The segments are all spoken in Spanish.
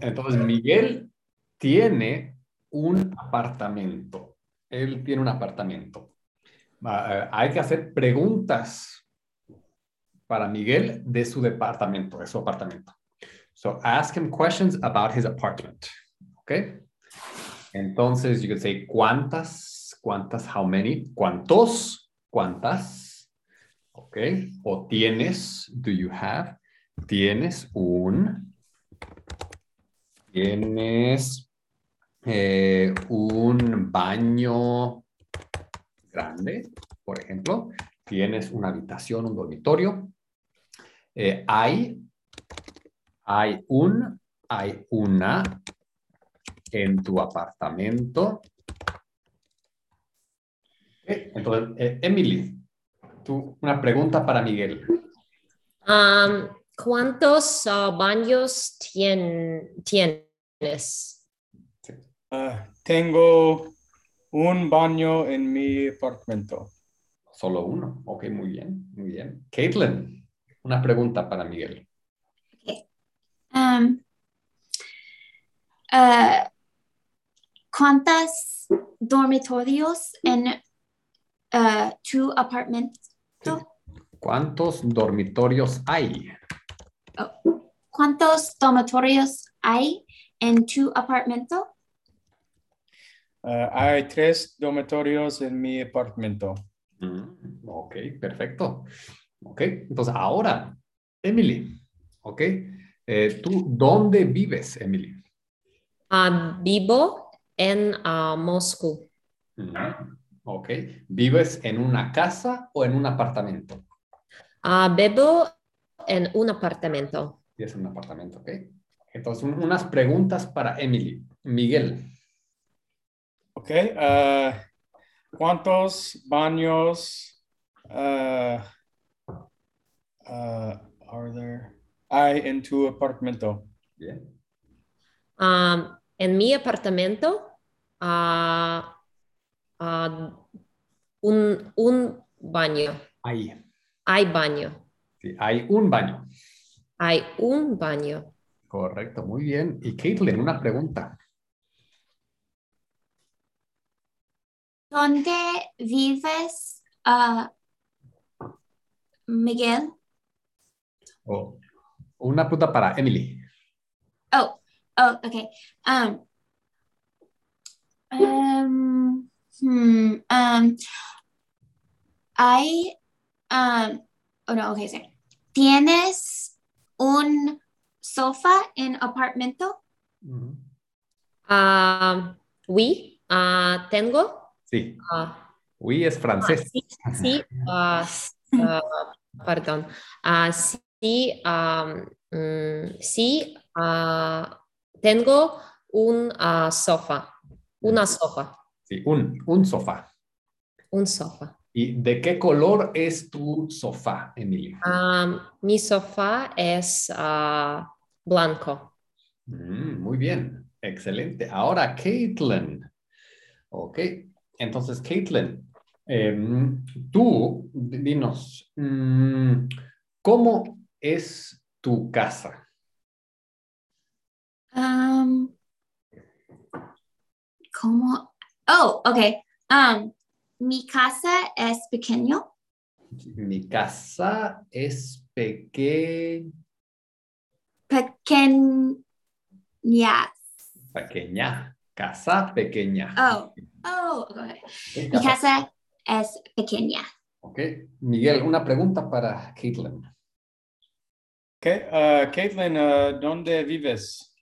Entonces, Miguel tiene un apartamento. Él tiene un apartamento. Uh, hay que hacer preguntas para Miguel de su departamento, de su apartamento. So ask him questions about his apartment. Okay. Entonces, you can say cuántas, cuántas, how many, cuántos, cuántas. Okay. O tienes, do you have, tienes un, tienes eh, un baño grande, por ejemplo, tienes una habitación, un dormitorio, eh, hay, hay un, hay una en tu apartamento. Entonces, eh, Emily, tú, una pregunta para Miguel. Um, ¿Cuántos uh, baños tien, tienes? Uh, tengo un baño en mi apartamento. Solo uno. Ok, muy bien, muy bien. Caitlin, una pregunta para Miguel. Okay. Um, uh, ¿Cuántos dormitorios en uh, tu apartamento? ¿Cuántos dormitorios hay? ¿Cuántos dormitorios hay en tu apartamento? Uh, hay tres dormitorios en mi apartamento. Mm, ok, perfecto. Ok, entonces ahora, Emily, ok, eh, ¿tú dónde vives, Emily? Uh, vivo en uh, Moscú. Mm, ok, ¿vives en una casa o en un apartamento? Uh, vivo en un apartamento. Y es un apartamento, ok. Entonces, un, unas preguntas para Emily. Miguel. Ok, uh, ¿cuántos baños uh, uh, are there? hay en tu apartamento? Bien. Um, en mi apartamento, uh, uh, un, un baño. Hay. Hay baño. Sí, hay un baño. Hay un baño. Correcto, muy bien. Y Caitlin, una pregunta. ¿Dónde vives, uh, Miguel? Oh, una pregunta para Emily. Oh, oh, okay. Um, um, hmm, um, hay, um, oh no, okay, sorry. ¿Tienes un sofá en apartamento? Ujú. Uh, oui, uh, tengo. Sí, Uh, oui es francés. sí, sí, uh, uh, perdón. Uh, sí, um, mm, sí, uh, tengo un uh, sofá. Una sofá. Sí, un, un sofá. Un sofá. ¿Y de qué color es tu sofá, Emily? Um, mi sofá es uh, blanco. Mm, muy bien, excelente. Ahora, Caitlin. Ok, entonces, Caitlin, em, tú, dinos, mm, ¿cómo es tu casa? Um, ¿Cómo? Oh, okay. Um, mi casa es pequeño. Mi casa es pequeña, Pequeñas. pequeña, casa pequeña. Oh, oh, okay. Ok, Mi casa es pequeña. Ok, Miguel, una pregunta para Caitlin. Ok, uh, Caitlin, uh, ¿dónde vives?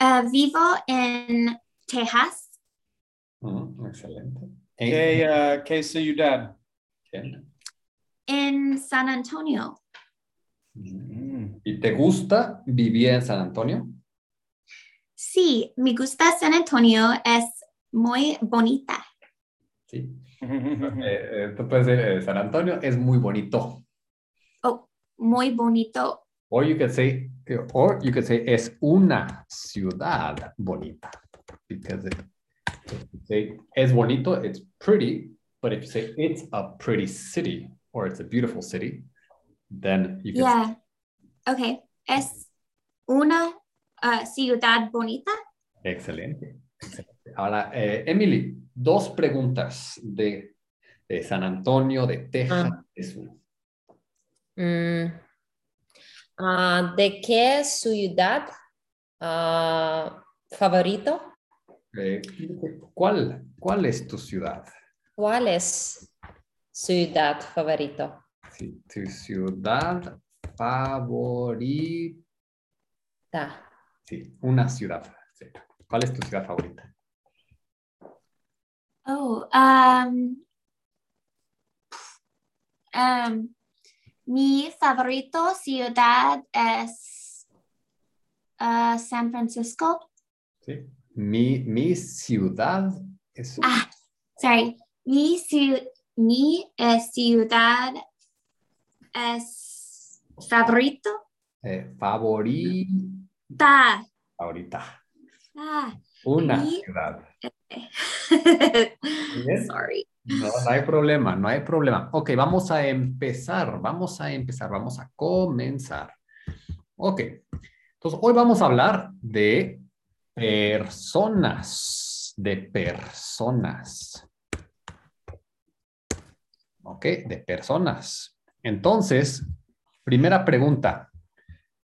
Uh, vivo en Texas. Mm, excelente. ¿Qué, uh, ¿Qué ciudad? En San Antonio. Mm. ¿Y te gusta vivir en San Antonio? Sí, me gusta San Antonio. Es muy bonita. Sí. Eh, eh, tú puedes decir, eh, San Antonio es muy bonito. Oh, muy bonito. Or you could say, or you could say, es una ciudad bonita. Because it, say es bonito, it's pretty. But if you say it's a pretty city or it's a beautiful city, then you can Yeah. Okay. Es una uh, ciudad bonita. Excelente. excelente. Ahora, eh, Emily, dos preguntas de, de San Antonio, de Texas. Ah. de su- Mm, ah, ¿De qué ciudad ah, favorito? Eh, ¿cuál, ¿Cuál es tu ciudad? ¿Cuál es ciudad favorito? Sí, tu ciudad favorita. Ta. Sí, una ciudad. sí. ¿Cuál es tu ciudad favorita? Oh, um, um, mi favorito ciudad es uh, San Francisco. Sí. Mi, mi ciudad es Ah, sorry. Mi, ciu- mi eh, ciudad es favorito. eh, favorita. Ta. Favorita. Ah. Una Mi- ciudad. Bien. sorry. No, no hay problema, no hay problema. Ok, vamos a empezar, vamos a empezar, vamos a comenzar. Ok, entonces hoy vamos a hablar de personas, de personas. Ok, de personas. Entonces, primera pregunta.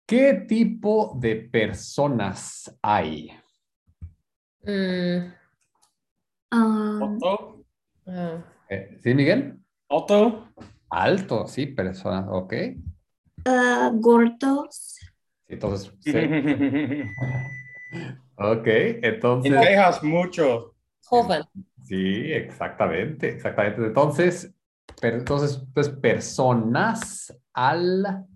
¿Qué tipo de personas hay? Mm, Um, ah, Eh, ¿Sí, Miguel? Alto. Alto, sí, personas, ok. uh, gordos. Entonces, sí. En ok, entonces, Texas mucho. joven. sí, exactamente, exactamente. Entonces, per- entonces, pues, personas al,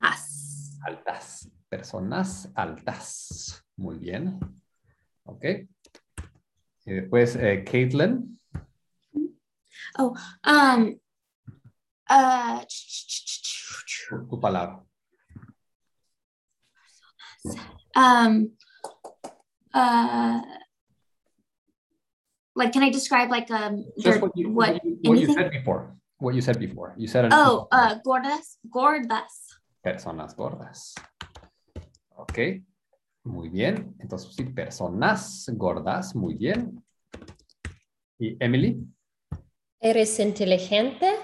As. altas, personas altas. Muy bien. Ok. Y después, eh, Caitlin. Um, uh, tu- tu palabra. um, uh, like, can I describe like um, Just what you, what? what you, what you anything? said before. What you said before. You said an- Oh, uh, gordas, gordas. personas gordas. Ok, muy bien. Entonces, sí, personas gordas, muy bien. ¿Y Emily? Eres inteligente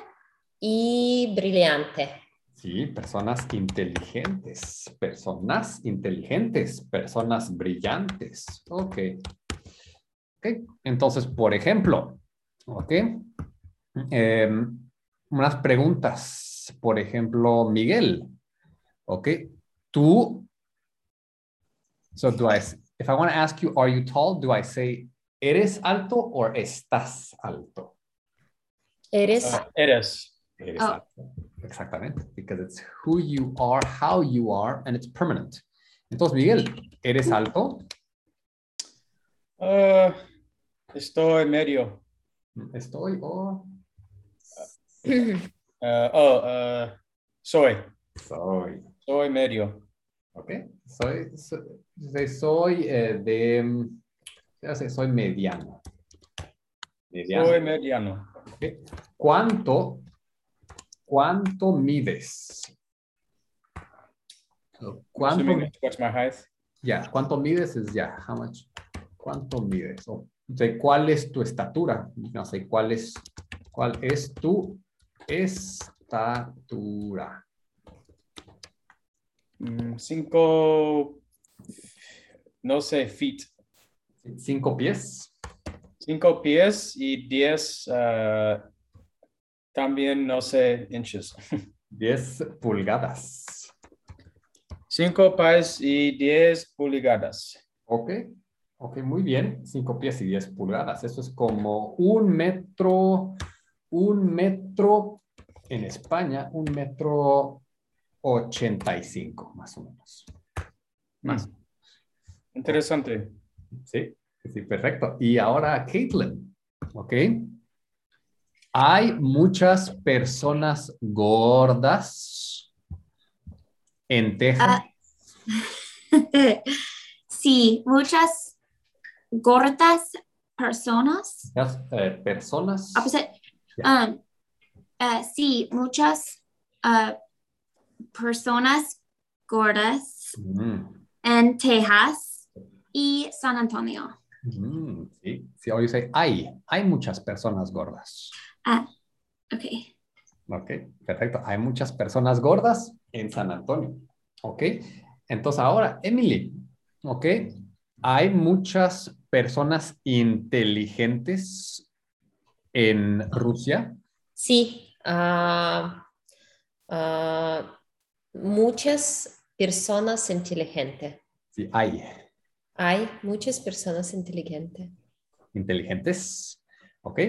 y brillante. Sí, personas inteligentes, personas inteligentes, personas brillantes. Ok. Ok, entonces, por ejemplo, ok, em, unas preguntas. Por ejemplo, Miguel, ok, tú, so do I, if I want to ask you, are you tall? Do I say, ¿eres alto or estás alto? Eres Uh, eres. Oh. alto. Exactamente, because it's who you are, how you are, and it's permanent. Entonces, Miguel, ¿eres alto? Uh, estoy medio. Estoy o Uh, oh, uh, soy. soy. Soy medio. Ok, soy, soy, soy, eh, de, ya sé, soy mediano. Mediano. Soy mediano. ok. ¿Cuánto, cuánto mides? ¿Cuánto, that's what's my height. ya, cuánto mides es ya, how much? ¿Cuánto mides? O, de ¿Cuál es tu estatura? No sé, ¿cuál es, cuál es tu estatura? Mm, cinco, no sé, feet. ¿Cinco pies? Cinco pies y diez, uh, también no sé, inches. Diez pulgadas. Cinco pies y diez pulgadas. Ok, ok, muy bien. Cinco pies y diez pulgadas. Eso es como un metro, un metro en España, un metro ochenta y cinco, más o menos. Más. Mm. Interesante. Sí, sí, perfecto. Y ahora, Caitlin, ok. Hay muchas personas gordas en Texas. Ah. sí, muchas gordas personas. Muchas, eh, personas. Yeah. Um, uh, sí, muchas uh, personas gordas Mm, en Texas y San Antonio. Mm, sí, sí, hoy dice hay, hay muchas personas gordas. Ah, ok. Ok, perfecto. Hay muchas personas gordas en San Antonio. Ok, entonces ahora, Emily, ok, hay muchas personas inteligentes en Rusia. Sí, ah, ah, muchas personas inteligentes. Sí, hay Hay muchas personas inteligentes. inteligentes. Ok,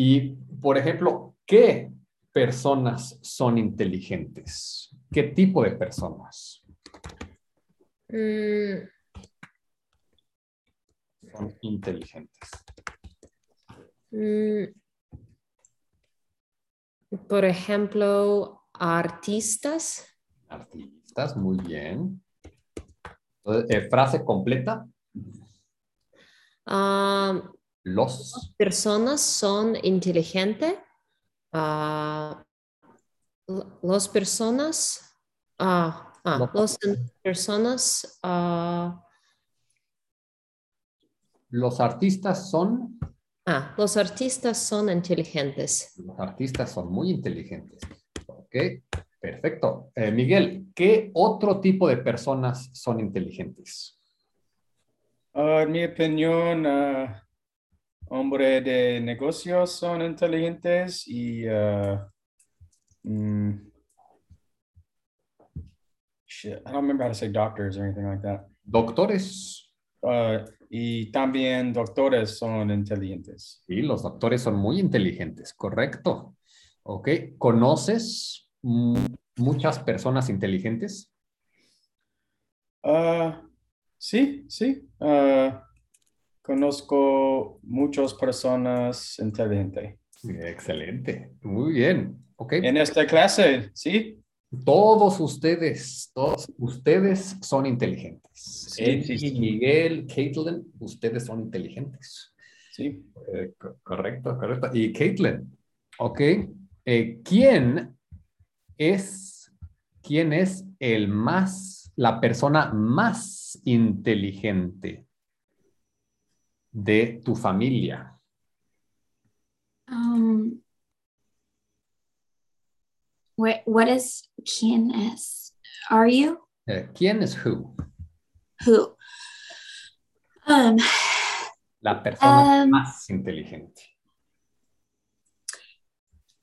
y por ejemplo, ¿qué personas son inteligentes? ¿Qué tipo de personas Mm, son inteligentes? mm, por ejemplo, artistas. Artistas, muy bien. Entonces, eh, frase completa. ah, Los personas son inteligentes. ah, l- las personas, ah, ah, Los- las personas ah, Los artistas son, Ah, los artistas son inteligentes. los artistas son muy inteligentes. Ok, perfecto. Eh, Miguel, ¿qué otro tipo de personas son inteligentes? Ah, en mi opinión, ah, hombre de negocios son inteligentes y ah, mm, shit, I don't remember how to say doctors or anything like that. Doctores. Ah, y también doctores son inteligentes. Sí, los doctores son muy inteligentes, correcto. Ok, ¿conoces muchas personas inteligentes? Ah, sí, sí. Ah, conozco muchas personas inteligentes. Excelente, muy bien. Ok, En esta clase, sí. todos ustedes, todos ustedes son inteligentes. Sí, sí, sí. Miguel, Caitlin, ustedes son inteligentes. Sí. Eh, co- correcto, correcto. Y Caitlin, ok, eh, ¿quién es, quién es el más, la persona más inteligente de tu familia? Um, what, what is quién es? Are you? Eh, ¿Quién es who? Who? Um, La persona Um, más inteligente.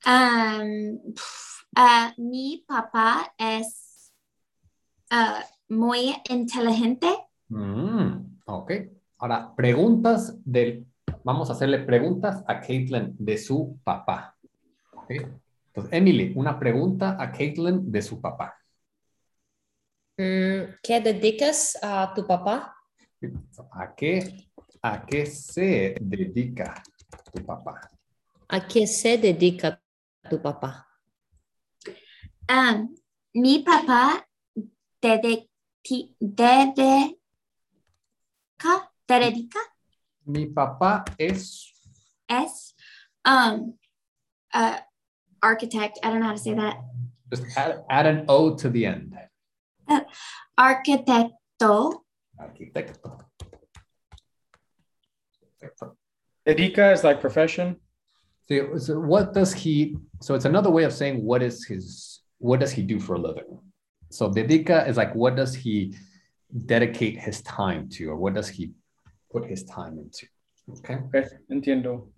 um, ah, mi papá es ah, muy inteligente. Mm, ok. Ahora, preguntas del. Vamos a hacerle preguntas a Caitlin de su papá. Entonces, Emily, una pregunta a Caitlin de su papá. Mm, ¿Qué dedicas a tu papá? ¿A qué, a qué se dedica tu papá? ¿A qué se dedica tu papá? Um, mi papá dedica, dedica, dedica Mi papá es. es um, uh, architect. I don't know how to say that. Just add, add an O to the end. Arquitecto. Arquitecto. Perfecto. Dedica is like profession. So, so what does he? So it's another way of saying what is his? What does he do for a living? So dedica is like what does he dedicate his time to, or what does he put his time into? Okay. Okay, entiendo.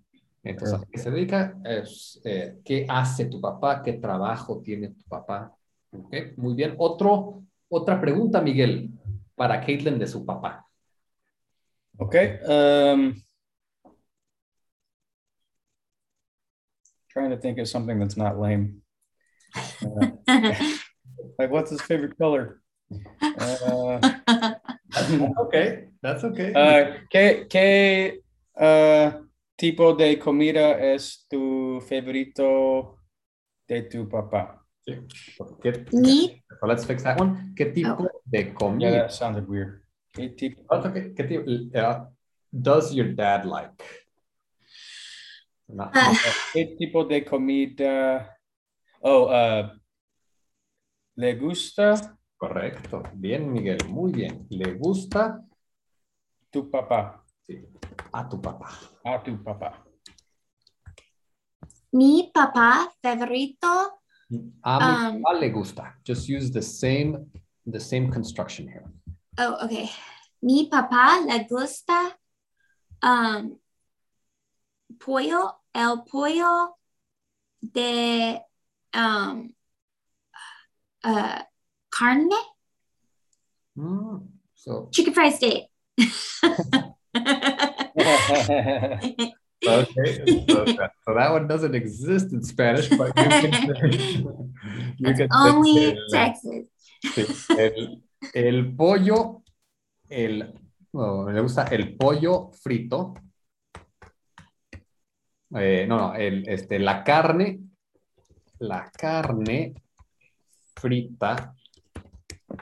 Entonces, ¿a qué se dedica? Es, eh, ¿Qué hace tu papá? ¿Qué trabajo tiene tu papá? Okay. Muy bien. Otro, otra pregunta, Miguel, para Caitlin de su papá. Okay. Um, trying to think of something that's not lame. Uh, like, what's his favorite color? Uh, Okay, that's okay. uh, ¿qué, qué uh, tipo de comida es tu favorito de tu papá? Sí. ¿Qué- Mi, let's fix that one. ¿Qué tipo de Yeah, comida? that sounded weird. ¿Qué tipo? That's okay. ¿Qué tipo, uh, does your dad like? Not-. ¿Qué tipo de comida? Oh, uh, ¿le gusta Correcto. Bien, Miguel. Muy bien. ¿Le gusta Tu papá. Sí. a tu papá? A tu papá. Mi papá favorito. A mi Um, papá le gusta. Just use the same, the same construction here. Oh, okay. Mi papá le gusta um, pollo, el pollo de um, uh, carne, Mm, So, chicken fried steak. Okay. So that, so that one doesn't exist in Spanish, but you can you can Only el- Texas. El, el pollo, el, no, me gusta el pollo frito. Eh, no, no, el, este, la carne, la carne frita,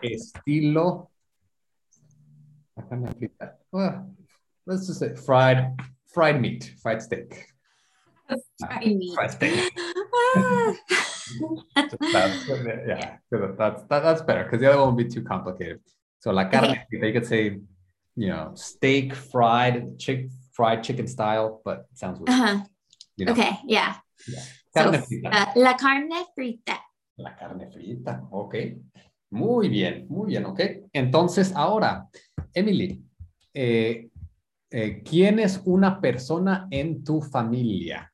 estilo, la carne frita, well, let's just say fried, fried meat, fried steak. Fried meat. Fried steak. Ah. That's, yeah, that's, that, that's better because the other one would be too complicated. So la carne, they could say, you know, steak, fried, chick, fried chicken style, but it sounds weird. Uh-huh. You know, Okay, yeah. carne So, frita. uh, la carne frita. La carne frita, ok. Muy bien, muy bien, ok. Entonces, ahora, Emily, eh, eh, ¿quién es una persona en tu familia?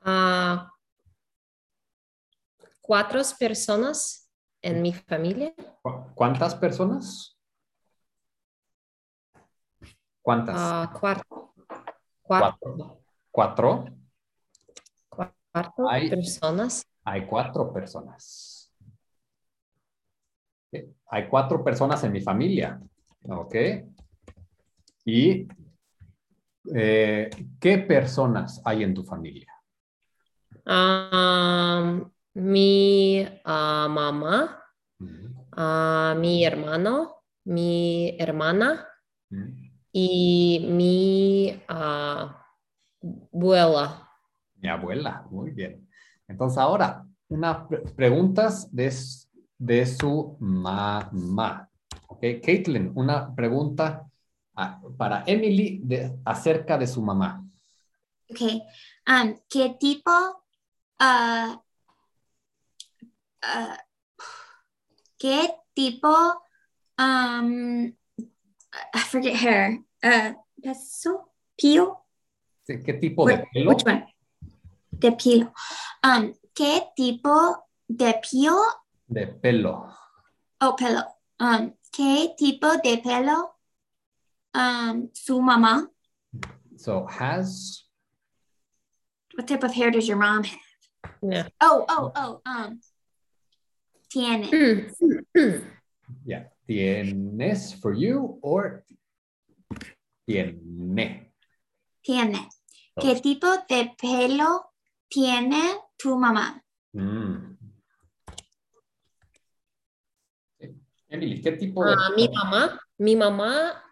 Ah, cuatro personas en mi familia. ¿Cu- ¿Cuántas personas? ¿Cuántas? Ah, cuatro. Cuatro. ¿Cuatro? Cuatro Hay- personas. Hay cuatro personas. Hay cuatro personas en mi familia. ¿Ok? ¿Y eh, qué personas hay en tu familia? Mi ah, mamá, ah, mi hermano, mi hermana y mi ah, abuela. Mi abuela, muy bien. Entonces ahora, unas pre- preguntas de, de su mamá. Ok, Caitlin, una pregunta ah, para Emily de, acerca de su mamá. Okay. Um, ¿Qué tipo? Uh, uh, ¿Qué tipo? Um, I forget her. Uh, peso? Sí, ¿Qué tipo de pelo? Which one? De pelo. Um, ¿Qué tipo de pelo? De pelo. Oh, pelo. Um, ¿Qué tipo de pelo? Um, su mamá. So has What type of hair does your mom have? Yeah. Oh, oh, oh. Um, tiene. Yeah. ¿Tienes for you or tiene? Tiene. ¿Qué tipo de pelo tiene tu mamá? Mm. Emily, ¿qué tipo de Ah, mi mamá, mi mamá,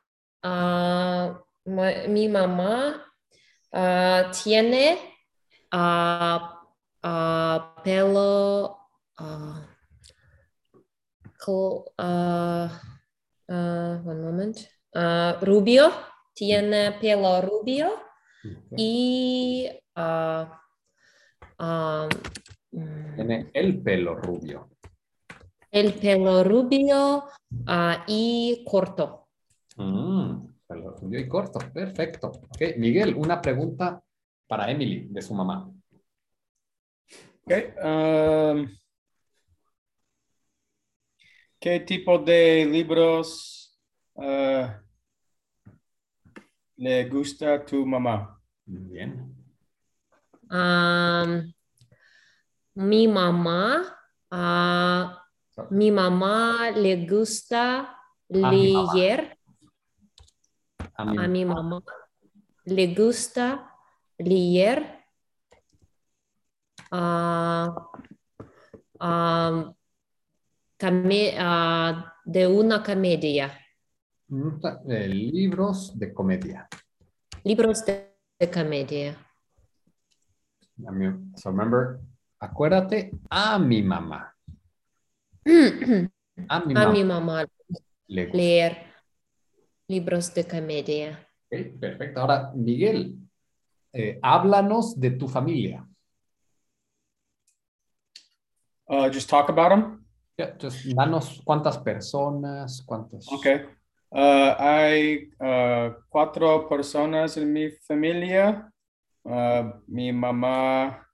ma- mi mamá ah, tiene pelo one moment, rubio, tiene pelo rubio y mm, Tiene el pelo rubio. El pelo rubio ah, y corto. Mm, pelo rubio y corto. Perfecto. Ok, Miguel, una pregunta para Emily de su mamá. Okay. um, ¿Qué tipo de libros uh, le gusta a tu mamá? Bien. Am, mi mamá, ah, mi mamá le gusta leer. A mi- A mi mamá le gusta leer am, came- ah, de una comedia, eh, libros de comedia. libros de, de comedia. So remember, acuérdate a mi mamá. A mi A mamá mi mamá le gusta. leer libros de comedia. Perfecto. Ahora, Miguel, eh, háblanos de tu familia. Uh, just talk about them. Ya, just danos cuántas personas, cuántos. Okay. Uh, hay uh, cuatro personas en mi familia. Uh, mi mamá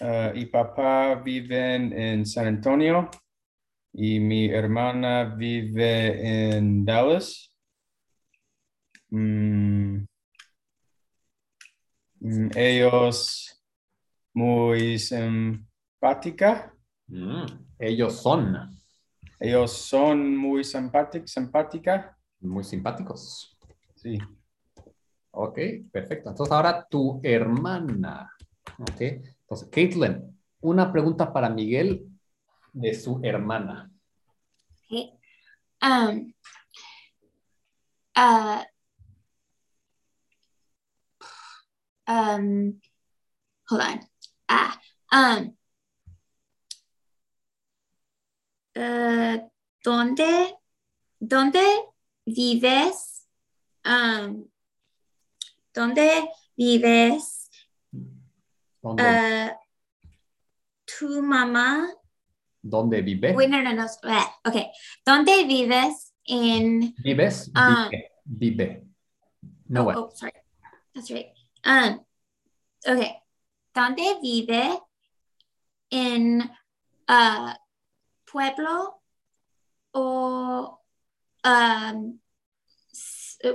uh, y papá viven en San Antonio y mi hermana vive en Dallas. Mm. Mm, ellos muy simpática. Mm, ellos son Ellos son muy simpátic- simpática. muy simpáticos. Sí. Ok, perfecto. Entonces ahora tu hermana. Ok, entonces, Caitlin, una pregunta para Miguel de su hermana. Okay. Um, uh, um, hold on. Ah, um, uh, ¿dónde, dónde vives? Um, ¿dónde vives? ¿Dónde, Uh, tu mamá dónde vive? Wait, no, no, no. Okay. ¿Dónde vives en... ¿Vives? Ah. Vive. Vive. No, oh, what? oh, sorry. That's right. Um, okay. ¿Dónde vive in uh, pueblo o um,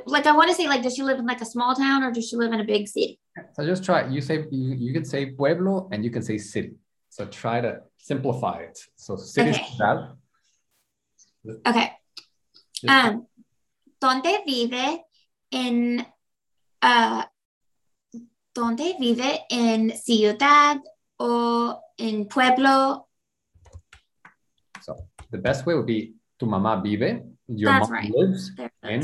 like I want to say like does she live in like a small town or does she live in a big city? So just try. You say you, you can say pueblo and you can say city. So try to simplify it. So city Okay. ciudad. Okay. Um, ¿Dónde vive en uh, ¿Dónde vive en ciudad o en pueblo? So the best way would be tu mamá vive. Your That's mom right. lives en,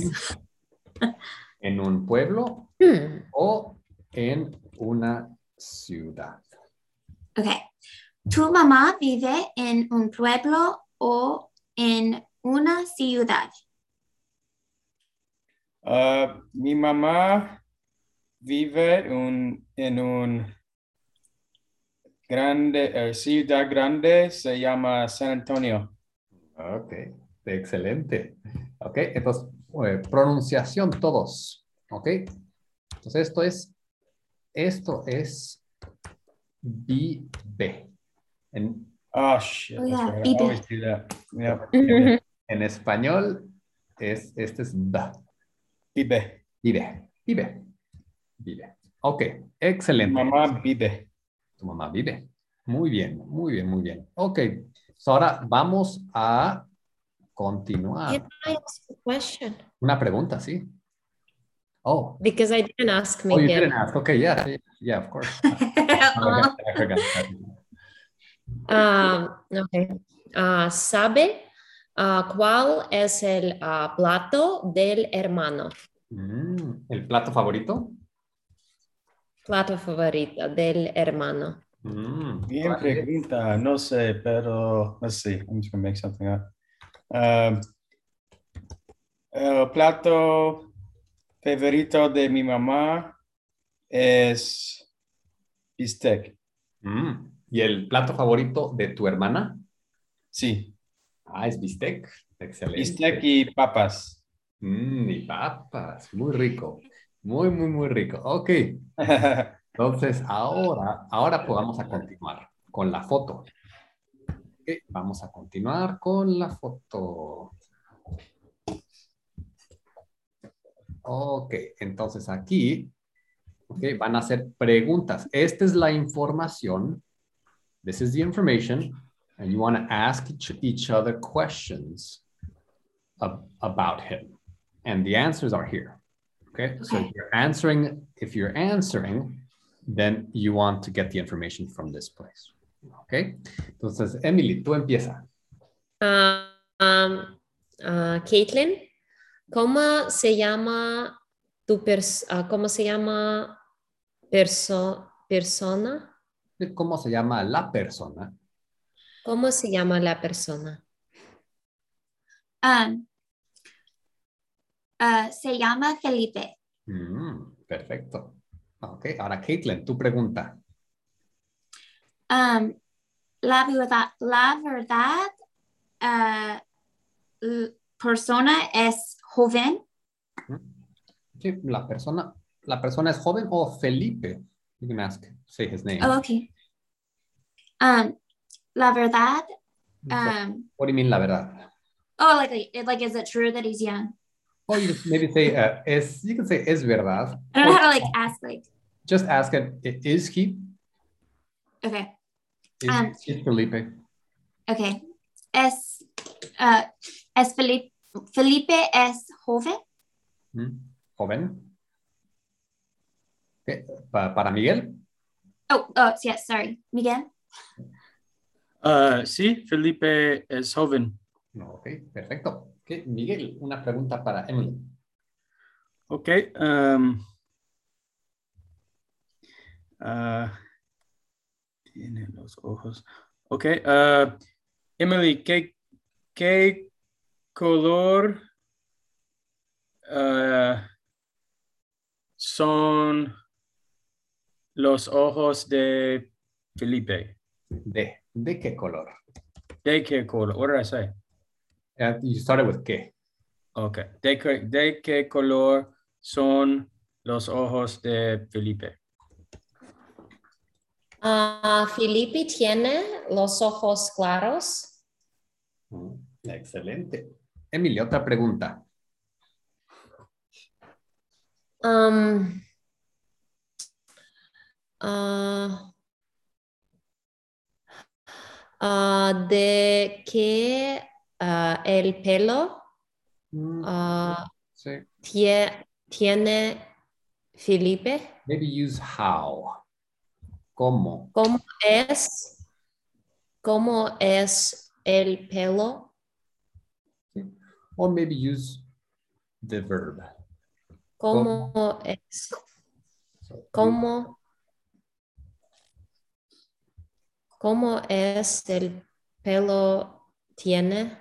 en un pueblo Hmm. o en una ciudad. Okay. ¿Tu mamá vive en un pueblo o en una ciudad? Uh, mi mamá vive un- en un grande, eh, ciudad grande, se llama San Antonio. Ok, excelente. Ok, entonces, eh, pronunciación todos. Ok, entonces esto es, esto es vive. En, Oh, shit. Oh, yeah, right. I always do that. Yep. en español, es, este es da. Vive. Vive, vive, vive. Ok, excelente. mamá vive. Tu mamá vive. Muy bien, muy bien, muy bien. Ok, so ahora vamos a continuar. Una pregunta, sí. Oh, Because I didn't ask oh, you Miguel. didn't ask. Okay, yeah, yeah, yeah, of course. I forgot, I forgot. Ah, ok. Ah, ¿Sabe ah, cuál es el ah, plato del hermano? Mm, ¿El plato favorito? Plato favorito del hermano. Mm, Bien pregunta, no sé, pero let's see. I'm just gonna make something up. Um, el plato favorito de mi mamá es bistec. Mm, ¿Y el plato favorito de tu hermana? Sí, Ah, es bistec. Excelente. bistec y papas. Mm, y papas. Muy rico. Muy, muy, muy rico. Ok. Entonces, ahora, ahora podamos a continuar con la foto. Vamos a continuar con la foto. Ok, entonces aquí van a hacer preguntas. Esta es la información. This is the information. And you want to ask each, each other questions ab- about him. And the answers are here. Okay, so if you're answering, if you're answering, then you want to get the information from this place. Okay, entonces, Emily, tú empieza. Ah, um, ah, Caitlin, ¿cómo se llama tu pers ah, cómo se llama perso persona? ¿Cómo se llama la persona? ¿Cómo se llama la persona? Um, uh, se llama Felipe. Mm, perfecto. Ok, ahora Caitlin, tu pregunta. Um, la verdad, la verdad, uh, persona es joven. Sí, la persona, la persona es joven o Felipe. You can ask, say his name. Oh, okay. Um, la verdad, um, what do you mean, la verdad? oh, like, like, like, is it true that he's young? Or you maybe say, uh, es, you can say, es verdad. I don't know how to like ask, like, Just ask it, is he? okay, Is, Um, is Felipe? okay. Es, uh, es Felipe, Felipe es joven. Mm, Joven. Ok, pa- para Miguel. Oh, oh, yes, sorry. Miguel? Uh, sí, Felipe es joven. No, ok, perfecto. Ok, Miguel, una pregunta para Emily. Ok. um, ah, tiene los ojos. Ok. ah, Emily, ¿qué, qué color son los ojos de Felipe? ¿De, de qué color? ¿De qué color? What did I say? Uh, you started with qué. Ok. ¿De qué, de qué color son los ojos de Felipe? Ah, Felipe tiene los ojos claros. Mm, Excelente. Emily, otra pregunta. Um, ah, de que ah, el pelo Mm, sí. tie- tiene Felipe. Maybe use how. ¿Cómo? ¿Cómo es? ¿Cómo es el pelo? Or maybe use the verb. ¿Cómo es? So, ¿Cómo? ¿Cómo es el pelo tiene?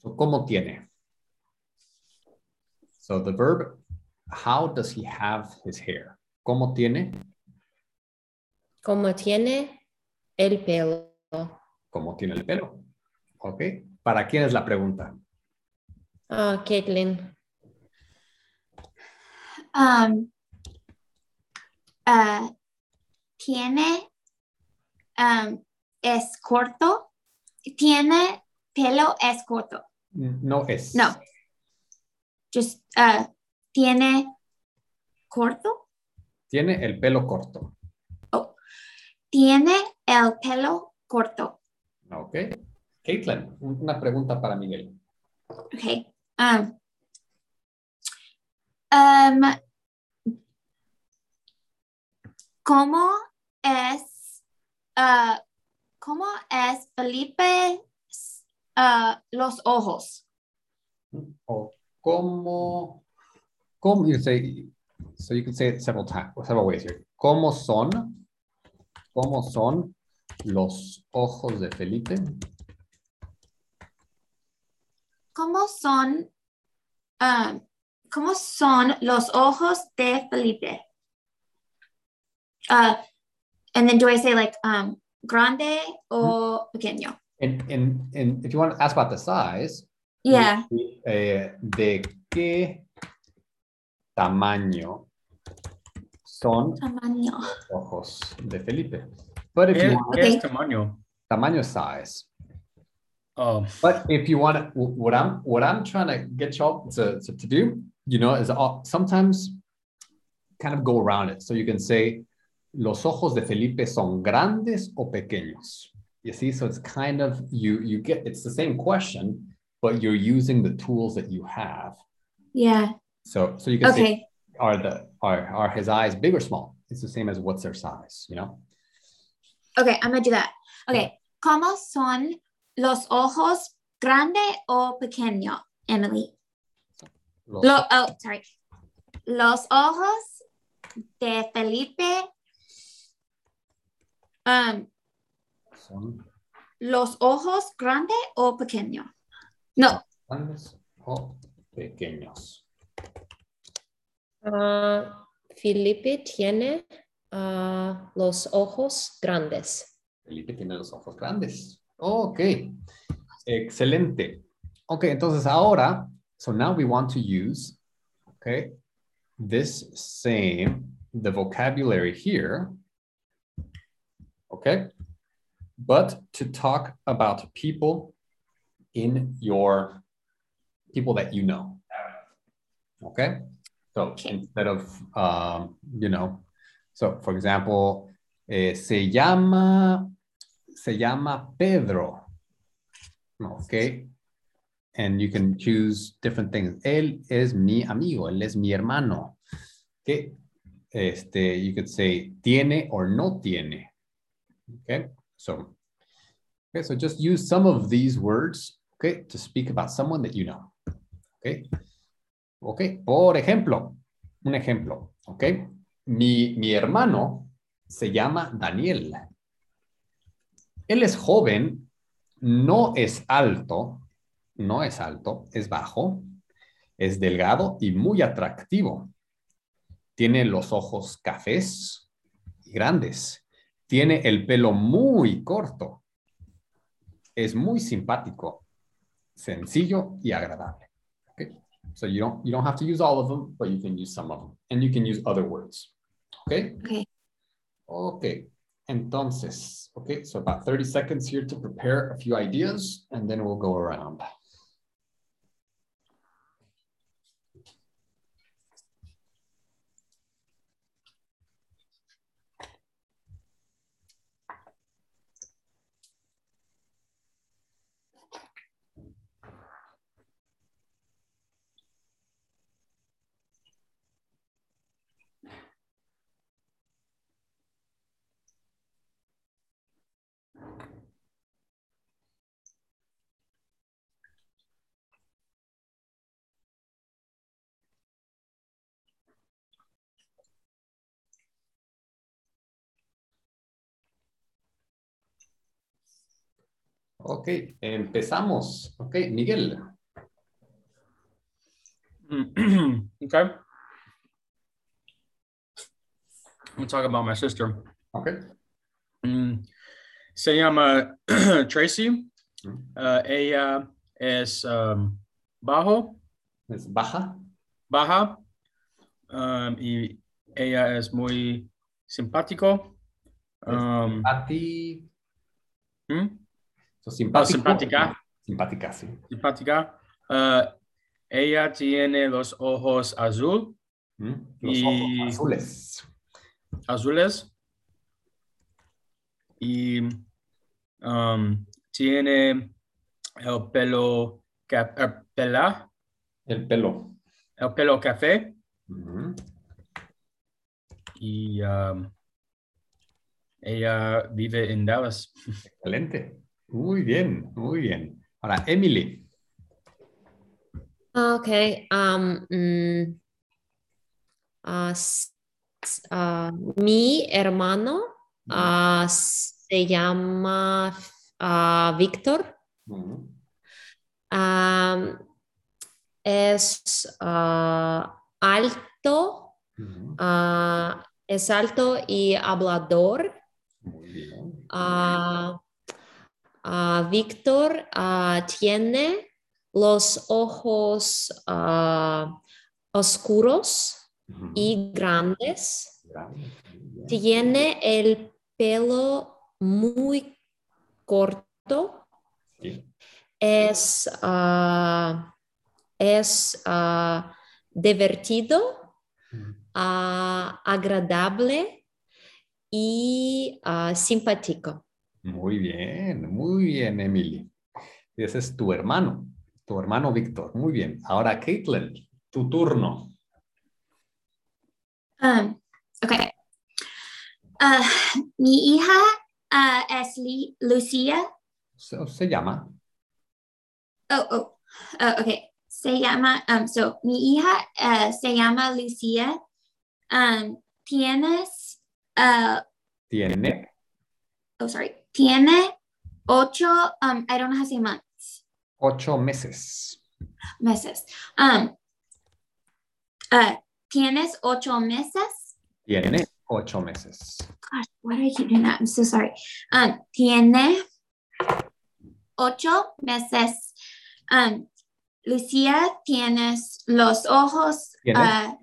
so, ¿Cómo tiene? So the verb, how does he have his hair? ¿Cómo tiene? ¿Cómo tiene el pelo? ¿Cómo tiene el pelo? ¿Ok? ¿Para quién es la pregunta? Ah, Caitlin. Um, uh, tiene, um, es corto. Tiene pelo es corto. No es. No. Just, uh, tiene corto. Tiene el pelo corto. Tiene el pelo corto. ¿Ok? Caitlin, un- una pregunta para Miguel. Okay. Um, um, ¿Cómo es, uh, cómo es Felipe uh, los ojos? O cómo, cómo, you say, so you can say it several times, several ways here. ¿Cómo son, cómo son los ojos de Felipe? ¿Cómo son, um, cómo son los ojos de Felipe? Uh, and then do I say like um, grande o pequeño? And, and, and if you want to ask about the size, Yeah. eh, ¿de qué tamaño son Tamaño. ojos de Felipe? But if you ¿Qué, want, qué es Ok. tamaño? tamaño size. Oh, But if you want to, what I'm what I'm trying to get y'all to, to, to do, you know, is all, sometimes kind of go around it. So you can say, los ojos de Felipe son grandes o pequeños. You see, so it's kind of you you get it's the same question, but you're using the tools that you have. Yeah. So so you can say, Okay. are the are are his eyes big or small? It's the same as what's their size, you know. Okay, I'm gonna do that. Okay. ¿Cómo son los ojos grande o pequeño, Emily? Los, Lo, oh, sorry. Los ojos de Felipe. Um, son los ojos grande o pequeño? No, Grandes o pequeños. Ah, Felipe tiene ah, los ojos grandes. Felipe tiene los ojos grandes. Ok. Excelente. Ok, entonces ahora, so now we want to use, okay, this same, the vocabulary here, okay, but to talk about people in your, people that you know, okay? So instead of, um, you know, so for example, eh, se llama, se llama Pedro, okay? And you can choose different things. Él es mi amigo, él es mi hermano. Okay? Este, you could say tiene or no tiene. Okay? So, okay, so just use some of these words, okay, to speak about someone that you know. Okay? Okay, por ejemplo, un ejemplo, okay? Mi, mi hermano se llama Daniel. Él es joven, no es alto, no es alto, es bajo, es delgado y muy atractivo. Tiene los ojos cafés y grandes. Tiene el pelo muy corto. Es muy simpático, sencillo y agradable. Okay? So you don't, you don't have to use all of them, but you can use some of them. And you can use other words. Okay? Okay. Okay. Entonces, okay, so about 30 seconds here to prepare a few ideas, and then we'll go around. Ok, empezamos. Ok, Miguel. Okay. I'm talk about my sister. Ok. Mm, se llama Tracy. Mm. Uh, ella es um, bajo, Es baja. baja, um, y ella es muy simpático. Um, A ti. ¿hmm? Simpático. simpática. Simpática, sí. simpática. Uh, ella tiene los ojos azul, Mm, Los Y- ojos azules. azules y um, tiene el pelo eh, pela- El pelo. el pelo café Ujú. y um, ella vive en Dallas. Excelente. Muy bien, muy bien. Ahora, Emily. Okay. Um, mm, ah, ah, mi hermano ah, se llama Víctor. Am, es alto, ah, es alto y hablador. Muy bien. Víctor tiene los ojos ah, oscuros y grandes. Grande. Tiene el pelo muy corto. Sí. Es, ah, es ah, divertido, agradable y simpático. Muy bien, muy bien, Emily. Ese es tu hermano, tu hermano Víctor. Muy bien. Ahora, Caitlin, tu turno. Um, okay. Uh, mi hija uh, es Li- Lucia. Se, se llama. Oh, oh, uh, okay. Se llama, um, so, mi hija uh, se llama Lucia. Um, tienes, uh, Tiene oh, sorry, tiene ocho, um, I don't know how to say months. ocho meses. meses. Um, uh, ¿Tienes ocho meses? Tiene ocho meses. Gosh, why do I keep doing that? I'm so sorry. Um, tiene ocho meses. Um, Lucía, tienes los ojos. ¿Tienes? Uh,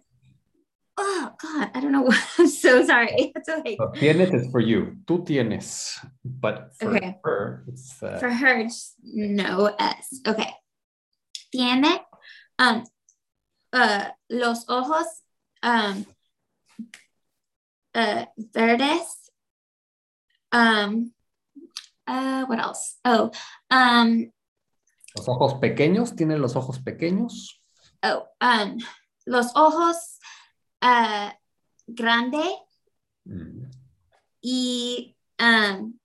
oh, God, I don't know. I'm so sorry. It's okay. So, tienes is for you. Tú tienes. But for Okay. her, it's uh, For her, just no S. Okay. Tiene um, uh, los ojos um, uh, verdes. Um, uh, what else? Oh, um, los ojos pequeños. Tiene los ojos pequeños. oh, um, los ojos uh, grande Mm, y um,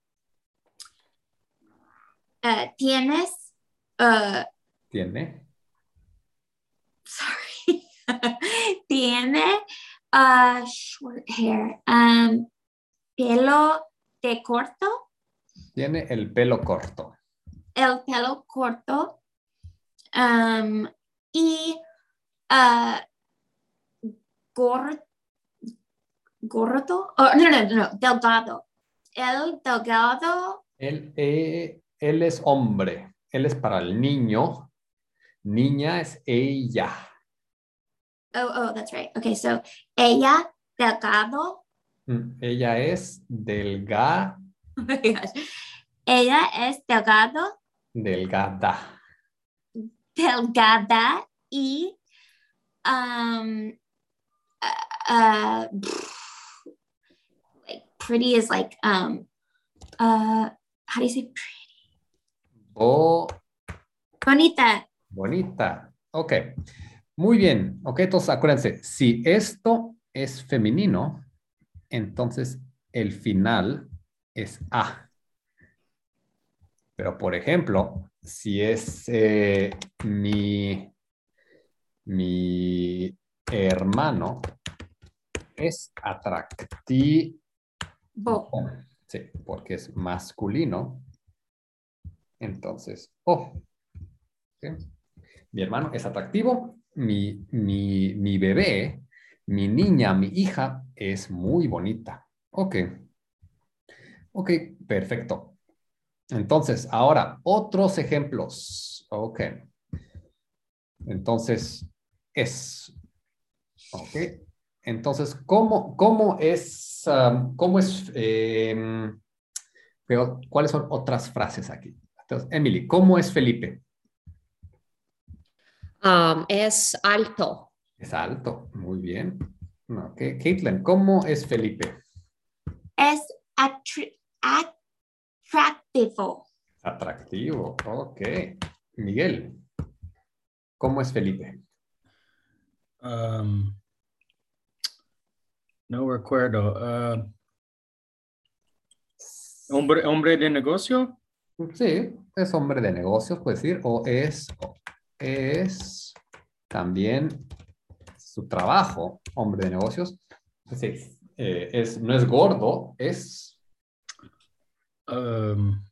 uh, tienes uh, Tiene. sorry, tiene uh, short hair, um, pelo de corto, Tiene el pelo corto. el pelo corto, um, y uh, gor- gordo, oh, no, no, no, delgado, el delgado, Él, eh, él es hombre. Él es para el niño. Niña es ella. oh, oh, that's right, okay, so ella delgado, Mm, Ella es delga, oh my gosh. ella es delgado, delgada. delgada y um uh, uh like pretty is like um uh how do you say pretty? Bo- bonita bonita. Ok. Muy bien. Ok, entonces acuérdense, si esto es femenino, entonces el final es A. Pero, por ejemplo, si es eh, mi, mi hermano, es atractivo. Sí, porque es masculino. Entonces, oh. ¿sí? Mi hermano es atractivo. Mi, mi, mi bebé, mi niña, mi hija es muy bonita. Ok. Ok, perfecto. Entonces, ahora, otros ejemplos. Ok. Entonces, es. Ok. Entonces, ¿cómo, cómo es, um, cómo es, em, pero, cuáles son otras frases aquí? Entonces, Emily, ¿cómo es Felipe? Um, es alto. Es alto, muy bien. Ok, Caitlin, ¿cómo es Felipe? es atractivo Atractivo, ok. Miguel, ¿cómo es Felipe? Um, no recuerdo. Uh, hombre, hombre de negocio. Sí, es hombre de negocios, puede decir, o es, es también su trabajo, hombre de negocios. Sí, eh, es, no es gordo, es Um,